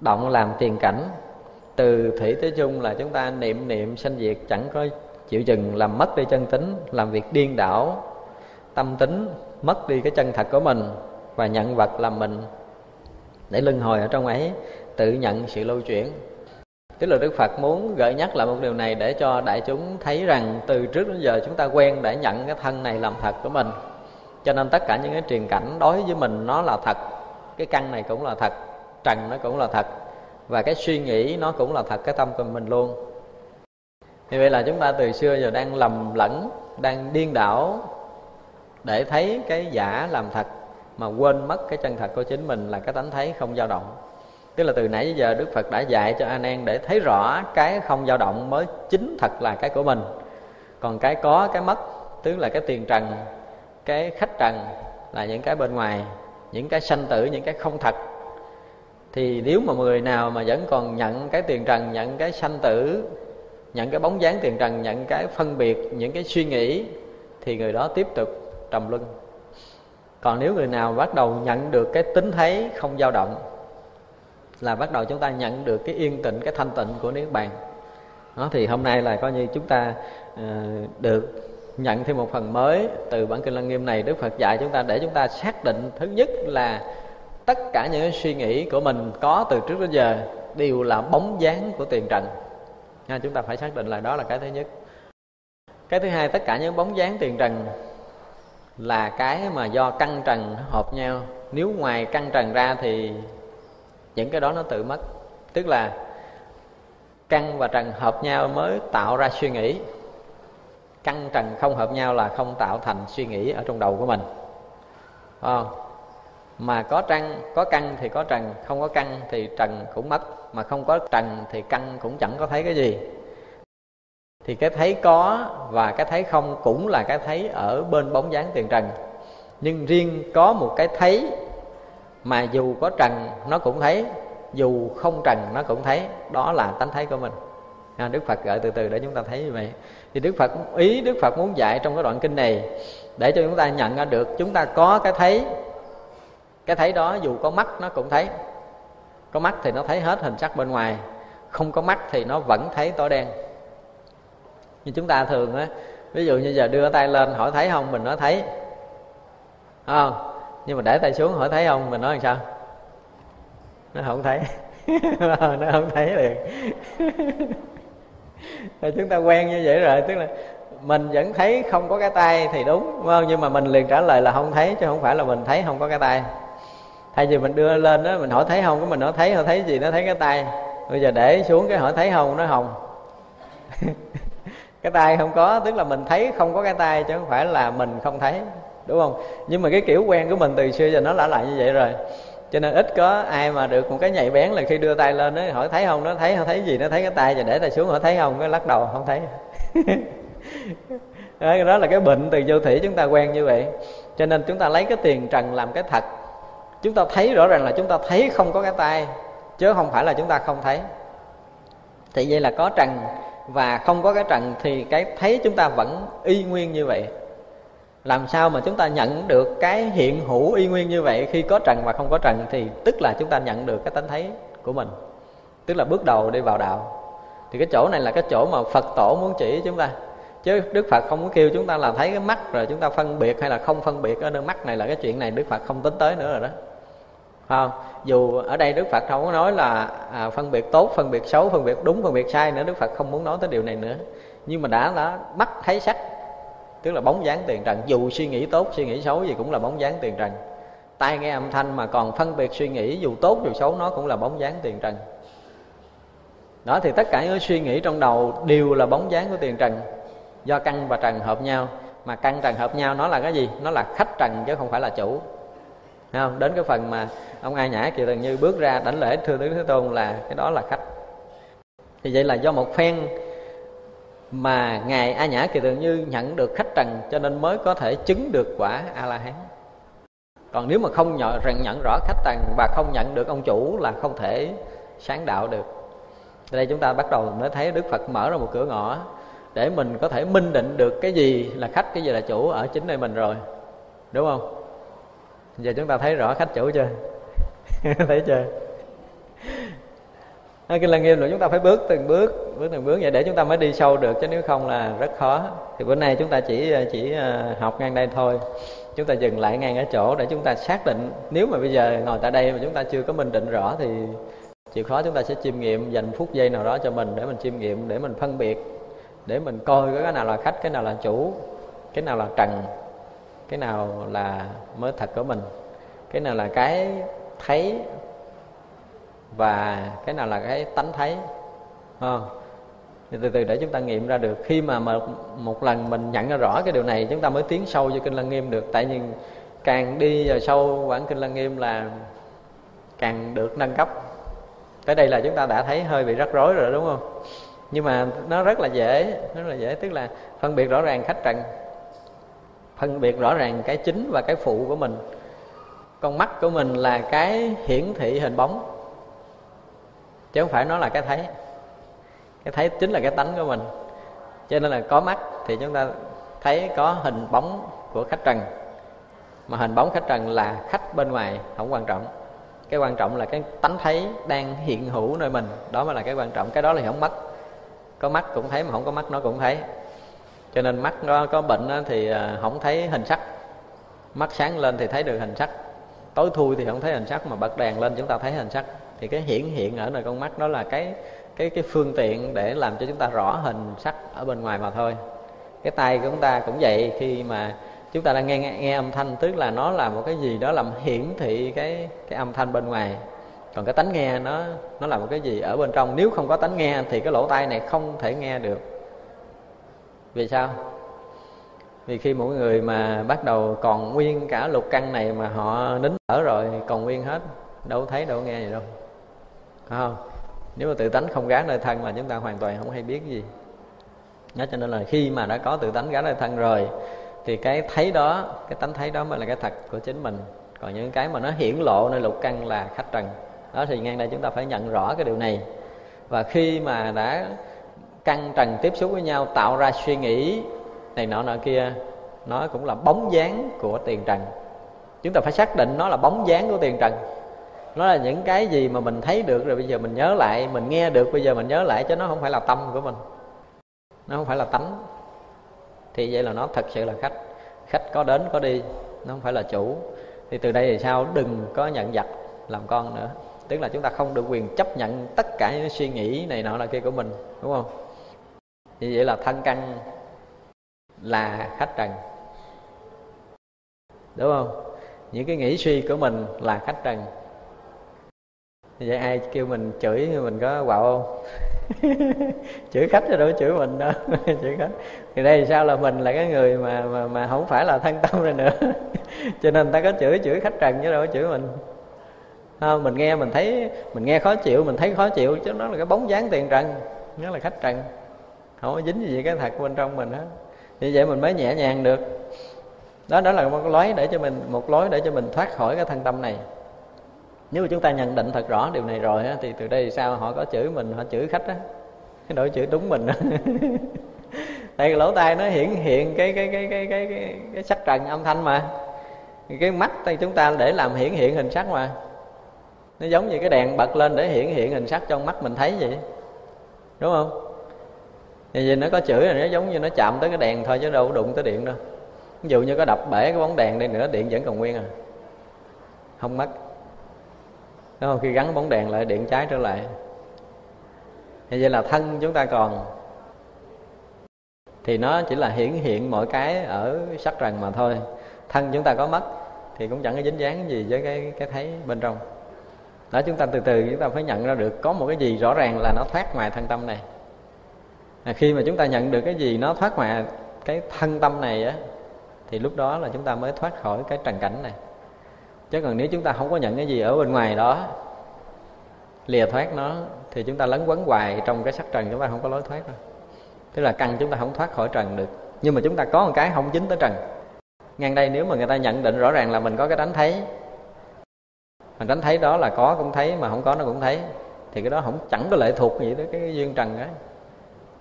động làm tiền cảnh? Từ thủy tới chung là chúng ta niệm niệm sanh diệt, chẳng có chịu chừng làm mất đi chân tính, làm việc điên đảo, tâm tính, mất đi cái chân thật của mình và nhận vật làm mình để luân hồi ở trong ấy, tự nhận sự lưu chuyển. Tức là đức phật muốn gợi nhắc lại một điều này để cho đại chúng thấy rằng từ trước đến giờ chúng ta quen đã nhận cái thân này làm thật của mình. Cho nên tất cả những cái truyền cảnh đối với mình nó là thật, cái căn này cũng là thật, trần nó cũng là thật, và cái suy nghĩ nó cũng là thật, cái tâm của mình luôn. Như vậy là chúng ta từ xưa giờ đang lầm lẫn, đang điên đảo để thấy cái giả làm thật mà quên mất cái chân thật của chính mình là cái tánh thấy không dao động. Tức là từ nãy đến giờ đức phật đã dạy cho anh em để thấy rõ cái không dao động mới chính thật là cái của mình. Còn cái có, cái mất, tức là cái tiền trần, cái khách trần là những cái bên ngoài, những cái sanh tử, những cái không thật. Thì nếu mà người nào mà vẫn còn nhận cái tiền trần, nhận cái sanh tử, nhận cái bóng dáng tiền trần, nhận cái phân biệt, những cái suy nghĩ, thì người đó tiếp tục trầm luân còn nếu người nào bắt đầu nhận được cái tính thấy không dao động là bắt đầu chúng ta nhận được cái yên tĩnh cái thanh tịnh của niết bàn. Đó thì hôm nay là coi như chúng ta uh, được nhận thêm một phần mới từ bản kinh lăng nghiêm này. Đức phật dạy chúng ta để chúng ta xác định thứ nhất là tất cả những suy nghĩ của mình có từ trước đến giờ đều là bóng dáng của tiền trần. Nha chúng ta phải xác định là đó là cái thứ nhất. Cái thứ hai tất cả những bóng dáng tiền trần là cái mà do căng trần hợp nhau. Nếu ngoài căng trần ra thì những cái đó nó tự mất. Tức là căng và trần hợp nhau mới tạo ra suy nghĩ. Căng trần không hợp nhau là không tạo thành suy nghĩ ở trong đầu của mình. À, mà có trăng có căng thì có trần không có căng thì trần cũng mất. Mà không có trần thì căng cũng chẳng có thấy cái gì thì cái thấy có và cái thấy không cũng là cái thấy ở bên bóng dáng tiền trần. Nhưng riêng có một cái thấy mà dù có trần nó cũng thấy. Dù không trần nó cũng thấy. Đó là tánh thấy của mình. À, đức phật gợi từ từ để chúng ta thấy như vậy. Thì đức phật ý đức phật muốn dạy trong cái đoạn kinh này để cho chúng ta nhận ra được chúng ta có cái thấy. Cái thấy đó dù có mắt nó cũng thấy. Có mắt thì nó thấy hết hình sắc bên ngoài. Không có mắt thì nó vẫn thấy tối đen như chúng ta thường á, ví dụ như giờ đưa tay lên hỏi thấy không, mình nói thấy. Không? Nhưng mà để tay xuống hỏi thấy không, mình nói làm sao? Nó không thấy. (laughs) Nó không thấy liền. (laughs) Rồi chúng ta quen như vậy rồi, tức là mình vẫn thấy không có cái tay thì đúng đúng không? Nhưng mà mình liền trả lời là không thấy, chứ không phải là mình thấy không có cái tay. Thay vì mình đưa lên đó mình hỏi thấy không, cái mình nói thấy không thấy gì, nó thấy cái tay. Bây giờ để xuống cái hỏi thấy không, nó hồng. (laughs) cái tay không có tức là mình thấy không có cái tay chứ không phải là mình không thấy đúng không? Nhưng mà cái kiểu quen của mình từ xưa giờ nó đã lại như vậy rồi. Cho nên ít có ai mà được một cái nhạy bén là khi đưa tay lên nó hỏi thấy không nó thấy không thấy gì nó thấy cái tay và để tay xuống hỏi thấy không cái lắc đầu không thấy. (laughs) Đó, đó là cái bệnh từ vô thủy chúng ta quen như vậy. Cho nên chúng ta lấy cái tiền trần làm cái thật. Chúng ta thấy rõ ràng là chúng ta thấy không có cái tay chứ không phải là chúng ta không thấy. Thì vậy là có trần và không có cái trần thì cái thấy chúng ta vẫn y nguyên như vậy. Làm sao mà chúng ta nhận được cái hiện hữu y nguyên như vậy? Khi có trần và không có trần thì tức là chúng ta nhận được cái tánh thấy của mình. Tức là bước đầu đi vào đạo. Thì cái chỗ này là cái chỗ mà phật tổ muốn chỉ chúng ta. Chứ đức phật không có kêu chúng ta là thấy cái mắt rồi chúng ta phân biệt hay là không phân biệt ở nơi mắt này là cái chuyện này đức phật không tính tới nữa rồi đó không? Dù ở đây đức phật không có nói là à, phân biệt tốt phân biệt xấu phân biệt đúng phân biệt sai nữa đức phật không muốn nói tới điều này nữa. Nhưng mà đã đã mắt thấy sắc tức là bóng dáng tiền trần. Dù suy nghĩ tốt suy nghĩ xấu gì cũng là bóng dáng tiền trần. Tai nghe âm thanh mà còn phân biệt suy nghĩ dù tốt dù xấu nó cũng là bóng dáng tiền trần. Đó thì tất cả những suy nghĩ trong đầu đều là bóng dáng của tiền trần. Do căn và trần hợp nhau. Mà căn trần hợp nhau nó là cái gì? Nó là khách trần chứ không phải là chủ. Thấy không? Đến cái phần mà ông ai nhã kỳ từng như bước ra đảnh lễ thưa tướng thế tôn là cái đó là khách. Thì vậy là do một phen mà ngài a nhã kỳ tự như nhận được khách trần cho nên mới có thể chứng được quả a la hán còn nếu mà không nhận, nhận rõ khách trần và không nhận được ông chủ là không thể sáng đạo được. Đây chúng ta bắt đầu mới thấy đức phật mở ra một cửa ngõ để mình có thể minh định được cái gì là khách cái gì là chủ ở chính nơi mình rồi. Đúng không? Giờ chúng ta thấy rõ khách chủ chưa? (laughs) Thấy chưa? À, cái là nghiêm là chúng ta phải bước từng bước bước từng bước vậy để chúng ta mới đi sâu được, chứ nếu không là rất khó. Thì bữa nay chúng ta chỉ chỉ à, học ngang đây thôi. Chúng ta dừng lại ngang ở chỗ để chúng ta xác định. Nếu mà bây giờ ngồi tại đây mà chúng ta chưa có minh định rõ thì chịu khó chúng ta sẽ chiêm nghiệm dành phút giây nào đó cho mình để mình chiêm nghiệm, để mình phân biệt, để mình coi cái nào là khách, cái nào là chủ, cái nào là trần cái nào là mới thật của mình? Cái nào là cái thấy và cái nào là cái tánh thấy? Không thì từ từ để chúng ta nghiệm ra được. Khi mà một, một lần mình nhận ra rõ cái điều này chúng ta mới tiến sâu vô kinh lăng nghiêm được. Tại vì càng đi vào sâu quán kinh lăng nghiêm là càng được nâng cấp. Tới đây là chúng ta đã thấy hơi bị rắc rối rồi đúng không? Nhưng mà nó rất là dễ rất là dễ. Tức là phân biệt rõ ràng khách trần phân biệt rõ ràng cái chính và cái phụ của mình. Con mắt của mình là cái hiển thị hình bóng, chứ không phải nó là cái thấy. Cái thấy chính là cái tánh của mình. Cho nên là có mắt thì chúng ta thấy có hình bóng của khách trần. Mà hình bóng khách trần là khách bên ngoài, không quan trọng. Cái quan trọng là cái tánh thấy đang hiện hữu nơi mình, đó mới là cái quan trọng. Cái đó là không mất có mắt cũng thấy mà không có mắt nó cũng thấy cho nên mắt nó có bệnh thì à, không thấy hình sắc. Mắt sáng lên thì thấy được hình sắc. Tối thui thì không thấy hình sắc mà bật đèn lên chúng ta thấy hình sắc. Thì cái hiển hiện ở nơi con mắt đó là cái cái cái phương tiện để làm cho chúng ta rõ hình sắc ở bên ngoài mà thôi. Cái tay của chúng ta cũng vậy khi mà chúng ta đang nghe, nghe nghe âm thanh tức là nó là một cái gì đó làm hiển thị cái cái âm thanh bên ngoài. Còn cái tánh nghe nó nó là một cái gì ở bên trong. Nếu không có tánh nghe thì cái lỗ tai này không thể nghe được vì sao? Vì khi mỗi người mà bắt đầu còn nguyên cả lục căn này mà họ nín thở rồi, còn nguyên hết, đâu thấy đâu nghe gì đâu. Phải không? Nếu mà tự tánh không gán nơi thân là chúng ta hoàn toàn không hay biết gì. Đó, cho nên là khi mà đã có tự tánh gán nơi thân rồi, thì cái thấy đó, cái tánh thấy đó mới là cái thật của chính mình. Còn những cái mà nó hiển lộ nơi lục căn là khách trần. Đó, thì ngang đây chúng ta phải nhận rõ cái điều này. Và khi mà đã căng trần tiếp xúc với nhau, tạo ra suy nghĩ này nọ nọ kia, nó cũng là bóng dáng của tiền trần. Chúng ta phải xác định nó là bóng dáng của tiền trần. Nó là những cái gì mà mình thấy được rồi bây giờ mình nhớ lại, mình nghe được bây giờ mình nhớ lại, chứ nó không phải là tâm của mình. Nó không phải là tánh. Thì vậy là nó thật sự là khách. Khách có đến, có đi, nó không phải là chủ. Thì từ đây thì sao? Đừng có nhận giặc làm con nữa. Tức là chúng ta không được quyền chấp nhận tất cả những suy nghĩ này nọ là kia của mình, đúng không? Như vậy là thân căn là khách trần. Đúng không? Những cái nghĩ suy của mình là khách trần. Vậy ai kêu mình chửi mình có quạo không? (laughs) Chửi khách rồi đâu chửi mình đâu. (laughs) Chửi khách. Thì đây sao là mình là cái người mà mà mà không phải là thân tâm rồi nữa. (laughs) Cho nên ta có chửi chửi khách trần chứ đâu có chửi mình. Không, mình nghe mình thấy, mình nghe khó chịu, mình thấy khó chịu chứ nó là cái bóng dáng tiền trần, nó là khách trần không có dính gì cái thật bên trong mình hết. Như vậy mình mới nhẹ nhàng được. Đó đó là một lối để cho mình một lối để cho mình thoát khỏi cái thân tâm này. Nếu mà chúng ta nhận định thật rõ điều này rồi á, thì từ đây thì sao họ có chửi mình họ chửi khách á. Cái đổi chửi đúng mình (laughs) tại lỗ tai nó hiển hiện cái cái cái cái cái cái, cái sắc trần âm thanh mà. Cái mắt thì chúng ta để làm hiển hiện hình sắc mà. Nó giống như cái đèn bật lên để hiển hiện hình sắc trong mắt mình thấy vậy. Đúng không? Thì nó có chửi là nó giống như nó chạm tới cái đèn thôi, chứ đâu có đụng tới điện đâu. Ví dụ như có đập bể cái bóng đèn đi nữa, điện vẫn còn nguyên à. Không mất. Đúng không? Khi gắn bóng đèn lại, điện cháy trở lại. Thì vậy là thân chúng ta còn. Thì nó chỉ là hiển hiện mọi cái ở sắc trần mà thôi. Thân chúng ta có mất, thì cũng chẳng có dính dáng gì với cái cái thấy bên trong. Đó, chúng ta từ từ chúng ta phải nhận ra được có một cái gì rõ ràng là nó thoát ngoài thân tâm này à, khi mà chúng ta nhận được cái gì nó thoát ngoài cái thân tâm này á thì lúc đó là chúng ta mới thoát khỏi cái trần cảnh này. Chứ còn nếu chúng ta không có nhận cái gì ở bên ngoài đó lìa thoát nó thì chúng ta lấn quấn hoài trong cái sắc trần chúng ta không có lối thoát đâu. Tức là căn chúng ta không thoát khỏi trần được. Nhưng mà chúng ta có một cái không dính tới trần. Ngang đây nếu mà người ta nhận định rõ ràng là mình có cái đánh thấy mà đánh thấy đó là có cũng thấy mà không có nó cũng thấy thì cái đó không chẳng có lệ thuộc gì tới cái duyên trần đó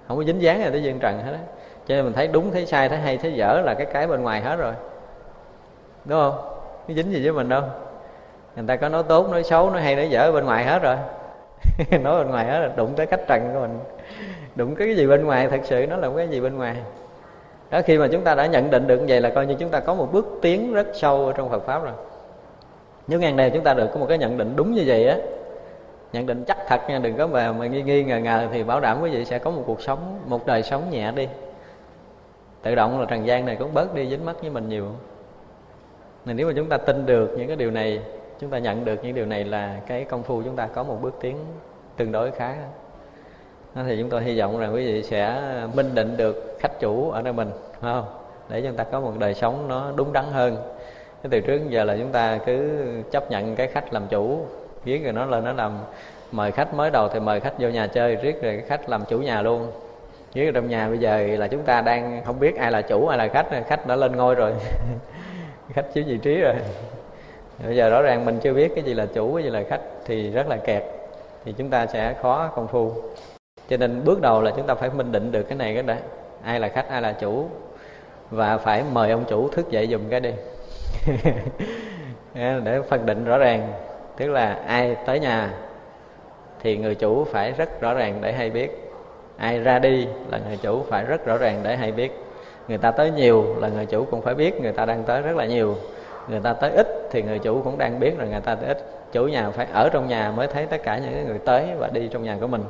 không có dính dáng gì tới duyên trần hết á. Cho nên mình thấy đúng, thấy sai, thấy hay, thấy dở là cái cái bên ngoài hết rồi. Đúng không? Nó dính gì với mình đâu. Người ta có nói tốt, nói xấu, nói hay, nói dở bên ngoài hết rồi. (laughs) Nói bên ngoài hết là đụng tới cách trần của mình. Đụng cái gì bên ngoài, thật sự nó là cái gì bên ngoài. Đó, khi mà chúng ta đã nhận định được như vậy là coi như chúng ta có một bước tiến rất sâu ở trong Phật pháp rồi. Nếu ngàn này chúng ta được có một cái nhận định đúng như vậy á nhận định chắc thật nha đừng có mà, mà nghi nghi ngờ ngờ thì bảo đảm quý vị sẽ có một cuộc sống một đời sống nhẹ đi. Tự động là trần gian này cũng bớt đi dính mắt với mình nhiều. Nên nếu mà chúng ta tin được những cái điều này chúng ta nhận được những điều này là cái công phu chúng ta có một bước tiến tương đối khá. Đó thì chúng tôi hy vọng rằng quý vị sẽ minh định được khách chủ ở nơi mình phải không? Để chúng ta có một đời sống nó đúng đắn hơn. Cái từ trước giờ là chúng ta cứ chấp nhận cái khách làm chủ viết rồi nó lên nó làm mời khách mới đầu thì mời khách vô nhà chơi riết rồi khách làm chủ nhà luôn. Viết trong nhà bây giờ là chúng ta đang không biết ai là chủ, ai là khách khách đã lên ngôi rồi. (laughs) Khách chiếm vị trí rồi. Bây giờ rõ ràng mình chưa biết cái gì là chủ, cái gì là khách thì rất là kẹt. Thì chúng ta sẽ khó công phu. Cho nên bước đầu là chúng ta phải minh định được cái này cái đấy ai là khách, ai là chủ. Và phải mời ông chủ thức dậy dùm cái đi. (laughs) Để phân định rõ ràng tức là ai tới nhà thì người chủ phải rất rõ ràng để hay biết. Ai ra đi là người chủ phải rất rõ ràng để hay biết. Người ta tới nhiều là người chủ cũng phải biết người ta đang tới rất là nhiều. Người ta tới ít thì người chủ cũng đang biết là người ta tới ít. Chủ nhà phải ở trong nhà mới thấy tất cả những người tới và đi trong nhà của mình.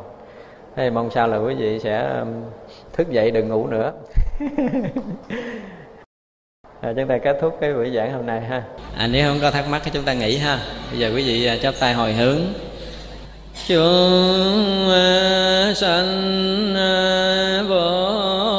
Thế mong sao là quý vị sẽ um, thức dậy đừng ngủ nữa. (laughs) à, chúng ta kết thúc cái buổi giảng hôm nay ha. À, nếu không có thắc mắc thì chúng ta nghỉ ha. Bây giờ quý vị à, chắp tay hồi hướng. Chúng sanh à, vô